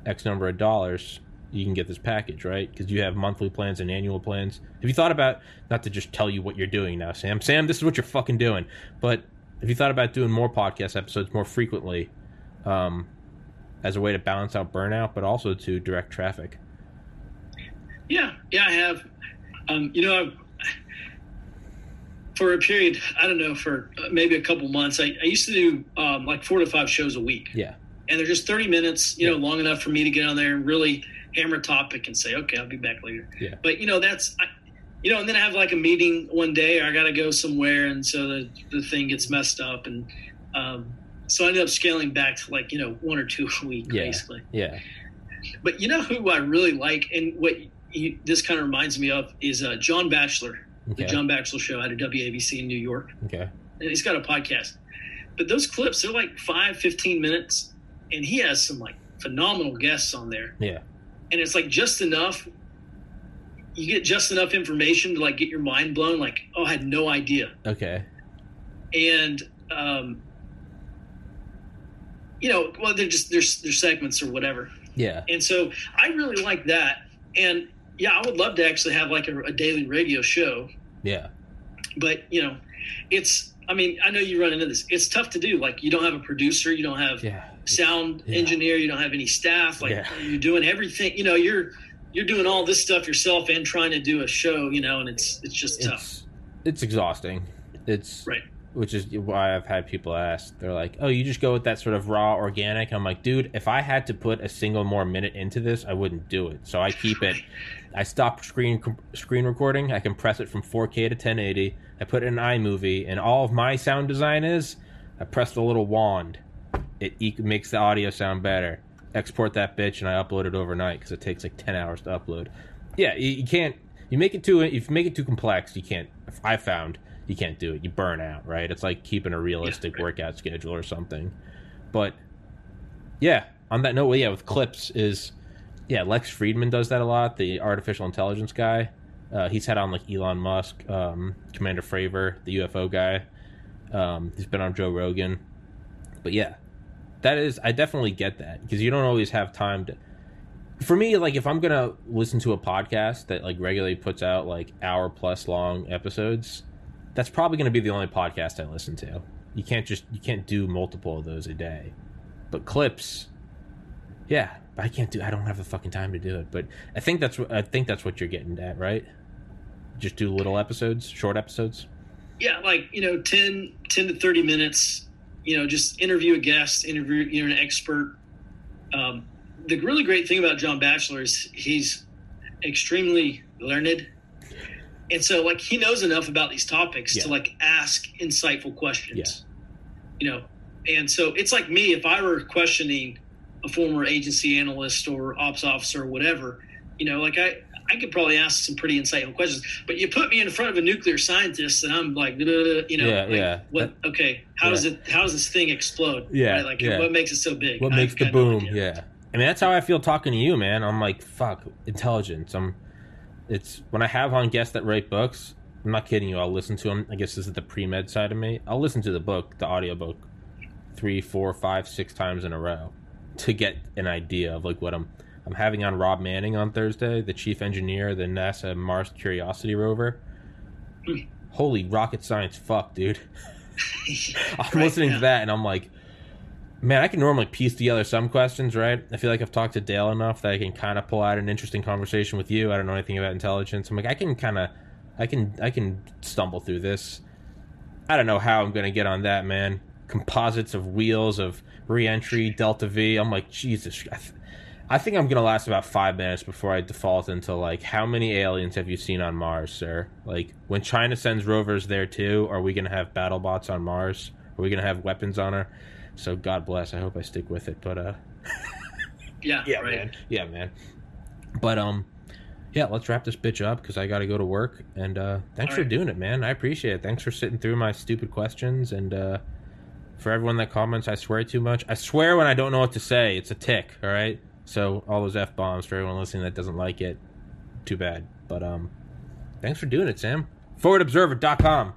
X number of dollars, you can get this package, right? Because you have monthly plans and annual plans. Have you thought about not to just tell you what you're doing now, Sam? Sam, this is what you're fucking doing. But have you thought about doing more podcast episodes more frequently, um, as a way to balance out burnout, but also to direct traffic? Yeah, yeah, I have. Um, you know, I've, for a period, I don't know, for maybe a couple months, I, I used to do um, like four to five shows a week. Yeah. And they're just 30 minutes, you know, long enough for me to get on there and really hammer a topic and say, okay, I'll be back later. Yeah. But, you know, that's, I, you know, and then I have like a meeting one day or I got to go somewhere. And so the, the thing gets messed up. And um, so I ended up scaling back to like, you know, one or two a week, Yeah. basically. Yeah. But you know who I really like and what you, this kind of reminds me of is uh, John Batchelor, Okay. the John Batchelor show out of WABC in New York. Okay. And he's got a podcast. But those clips, they're like five, 15 minutes. And he has some like phenomenal guests on there. Yeah. And it's like just enough. You get just enough information to like get your mind blown. Like, oh, I had no idea. Okay. And, um, you know, well, they're just, there's, there's segments or whatever. Yeah. And so I really like that. And yeah, I would love to actually have like a, a daily radio show Yeah. but you know it's i mean i know you run into this it's tough to do like you don't have a producer you don't have Yeah. sound Yeah. engineer you don't have any staff like Yeah. you're doing everything you know you're you're doing all this stuff yourself and trying to do a show you know and it's it's just tough It's it's exhausting. It's right which is why I've had people ask. They're like, "Oh, you just go with that sort of raw organic." I'm like, "Dude, if I had to put a single more minute into this, I wouldn't do it." So I keep it. I stop screen screen recording. I compress it from 4K to 1080. I put it in iMovie, and all of my sound design is I press the little wand. It makes the audio sound better. Export that bitch, and I upload it overnight because it takes like 10 hours to upload. Yeah, you, you can't. You make it too. If you make it too complex, you can't. I found you can't do it. You burn out, right? It's like keeping a realistic right. workout schedule or something. But yeah, on that note, well, yeah, with clips is yeah, Lex Fridman does that a lot. The artificial intelligence guy. Uh, he's had on like Elon Musk, um, Commander Fravor, the UFO guy. Um, he's been on Joe Rogan. But yeah, that is I definitely get that because you don't always have time to. For me, like if I'm gonna listen to a podcast that like regularly puts out like hour plus long episodes, that's probably gonna be the only podcast I listen to. You can't just you can't do multiple of those a day. But clips, yeah, but I can't do. I don't have the fucking time to do it. But I think that's what I think that's what you're getting at, right? Just do little episodes, short episodes. yeah like you know 10 10 to 30 minutes you know just interview a guest interview you know an expert um, the really great thing about john batchelor is he's extremely learned and so like he knows enough about these topics Yeah. to like ask insightful questions you know and so it's like me if i were questioning a former agency analyst or ops officer or whatever you know like i i could probably ask some pretty insightful questions but you put me in front of a nuclear scientist and i'm like you know Yeah, like, yeah. what okay how does it how does this thing explode Yeah, right? like yeah. what makes it so big What I've makes the got no boom? yeah. I mean, that's how I feel talking to you, man. I'm like, fuck, intelligence. I'm. It's when I have on guests that write books. I'm not kidding you. I'll listen to them. I guess this is the pre med side of me. I'll listen to the book, the audiobook, three, four, five, six times in a row to get an idea of like what I'm. I'm having on Rob Manning on Thursday, the chief engineer of the NASA Mars Curiosity rover. Hmm. Holy rocket science, fuck, dude. I'm Right, listening to that and I'm like, man, I can normally piece together some questions, right? I feel like I've talked to Dale enough that I can kind of pull out an interesting conversation with you. I don't know anything about intelligence. I'm like, I can kind of, I can, I can stumble through this. I don't know how I'm going to get on that, man. Composites of wheels of reentry, Delta V. I'm like, Jesus. I, th- I think I'm going to last about five minutes before I default into like, how many aliens have you seen on Mars, sir? Like, when China sends rovers there too, are we going to have battle bots on Mars? Are we going to have weapons on her? So God bless. I hope I stick with it. But uh, Yeah, Yeah, right. man. Yeah, man. But um, yeah, let's wrap this bitch up because I got to go to work. And uh, thanks All for right. doing it, man. I appreciate it. Thanks for sitting through my stupid questions and uh, for everyone that comments. I swear too much. I swear when I don't know what to say. It's a tick. All right. So all those f bombs for everyone listening that doesn't like it. Too bad. But um, thanks for doing it, Sam. ForwardObserver.com.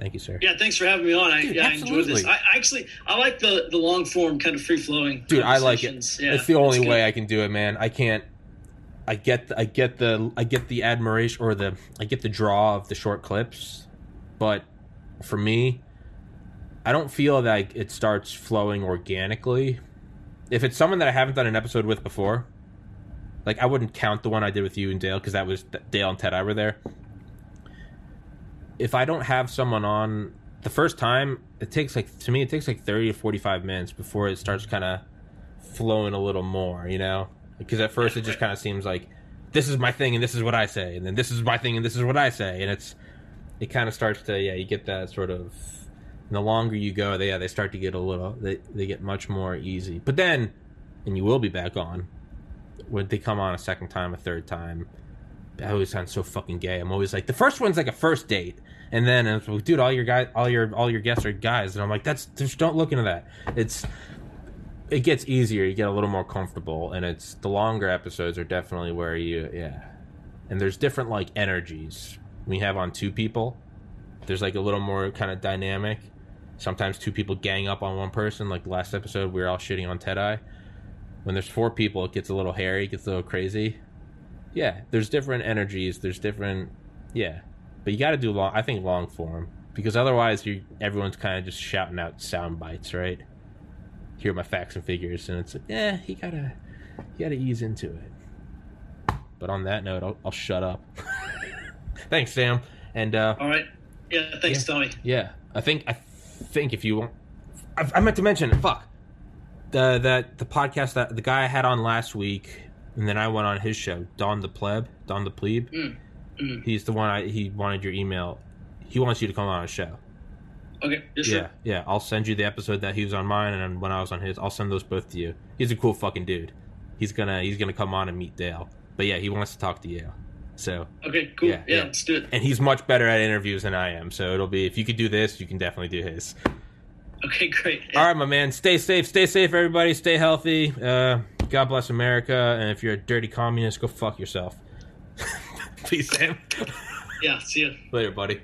Thank you, sir. Yeah, thanks for having me on. I, Dude, yeah, I enjoyed this. I actually I like the the long form kind of free flowing. dude i like it Yeah, it's the only good. way i can do it man i can't i get the, i get the i get the admiration or the i get the draw of the short clips but for me i don't feel like it starts flowing organically if it's someone that i haven't done an episode with before like i wouldn't count the one i did with you and dale because that was dale and ted i were there if i don't have someone on the first time it takes like to me it takes like 30 to 45 minutes before it starts kind of flowing a little more you know? Because at first it just kind of seems like this is my thing and this is what i say and then this is my thing and this is what i say and it's it kind of starts to yeah you get that sort of and the longer you go they yeah they start to get a little they, they get much more easy. But then and you will be back on when they come on a second time a third time. I always sound so fucking gay. I'm always like, the first one's like a first date, and then it's like, dude, all your guys, all your all your guests are guys, and I'm like, that's just don't look into that. It's it gets easier. You get a little more comfortable, and it's the longer episodes are definitely where you yeah, and there's different like energies. We have on two people. There's like a little more kind of dynamic. Sometimes two people gang up on one person. Like the last episode, we were all shitting on Ted. When there's four people, it gets a little hairy, it gets a little crazy yeah there's different energies there's different yeah but you got to do long i think long form. Because otherwise you everyone's kind of just shouting out sound bites right? Hear my facts and figures and it's like yeah you gotta you gotta ease into it. But on that note i'll, I'll shut up. Thanks sam. And uh All right. Yeah, thanks, Tommy. yeah, I think I think if you want, I, I meant to mention fuck. The that the podcast that the guy I had on last week, and then I went on his show, Don the Pleb, Don the Plebe. Mm, mm. He's the one I he wanted your email. He wants you to come on his show. Okay. Yeah, sir. yeah. I'll send you the episode that he was on mine, and when I was on his, I'll send those both to you. He's a cool fucking dude. He's gonna he's gonna come on and meet Dale. But yeah, he wants to talk to you. So Okay. Cool. Yeah, Yeah, yeah. let's do it. and he's much better at interviews than I am. So it'll be if you could do this, you can definitely do his. Okay. Great. All right, my man. Stay safe. Stay safe, everybody. Stay healthy. Uh, God bless America. And if you're a dirty communist, go fuck yourself. Peace, Sam. Yeah. See ya. Later, buddy.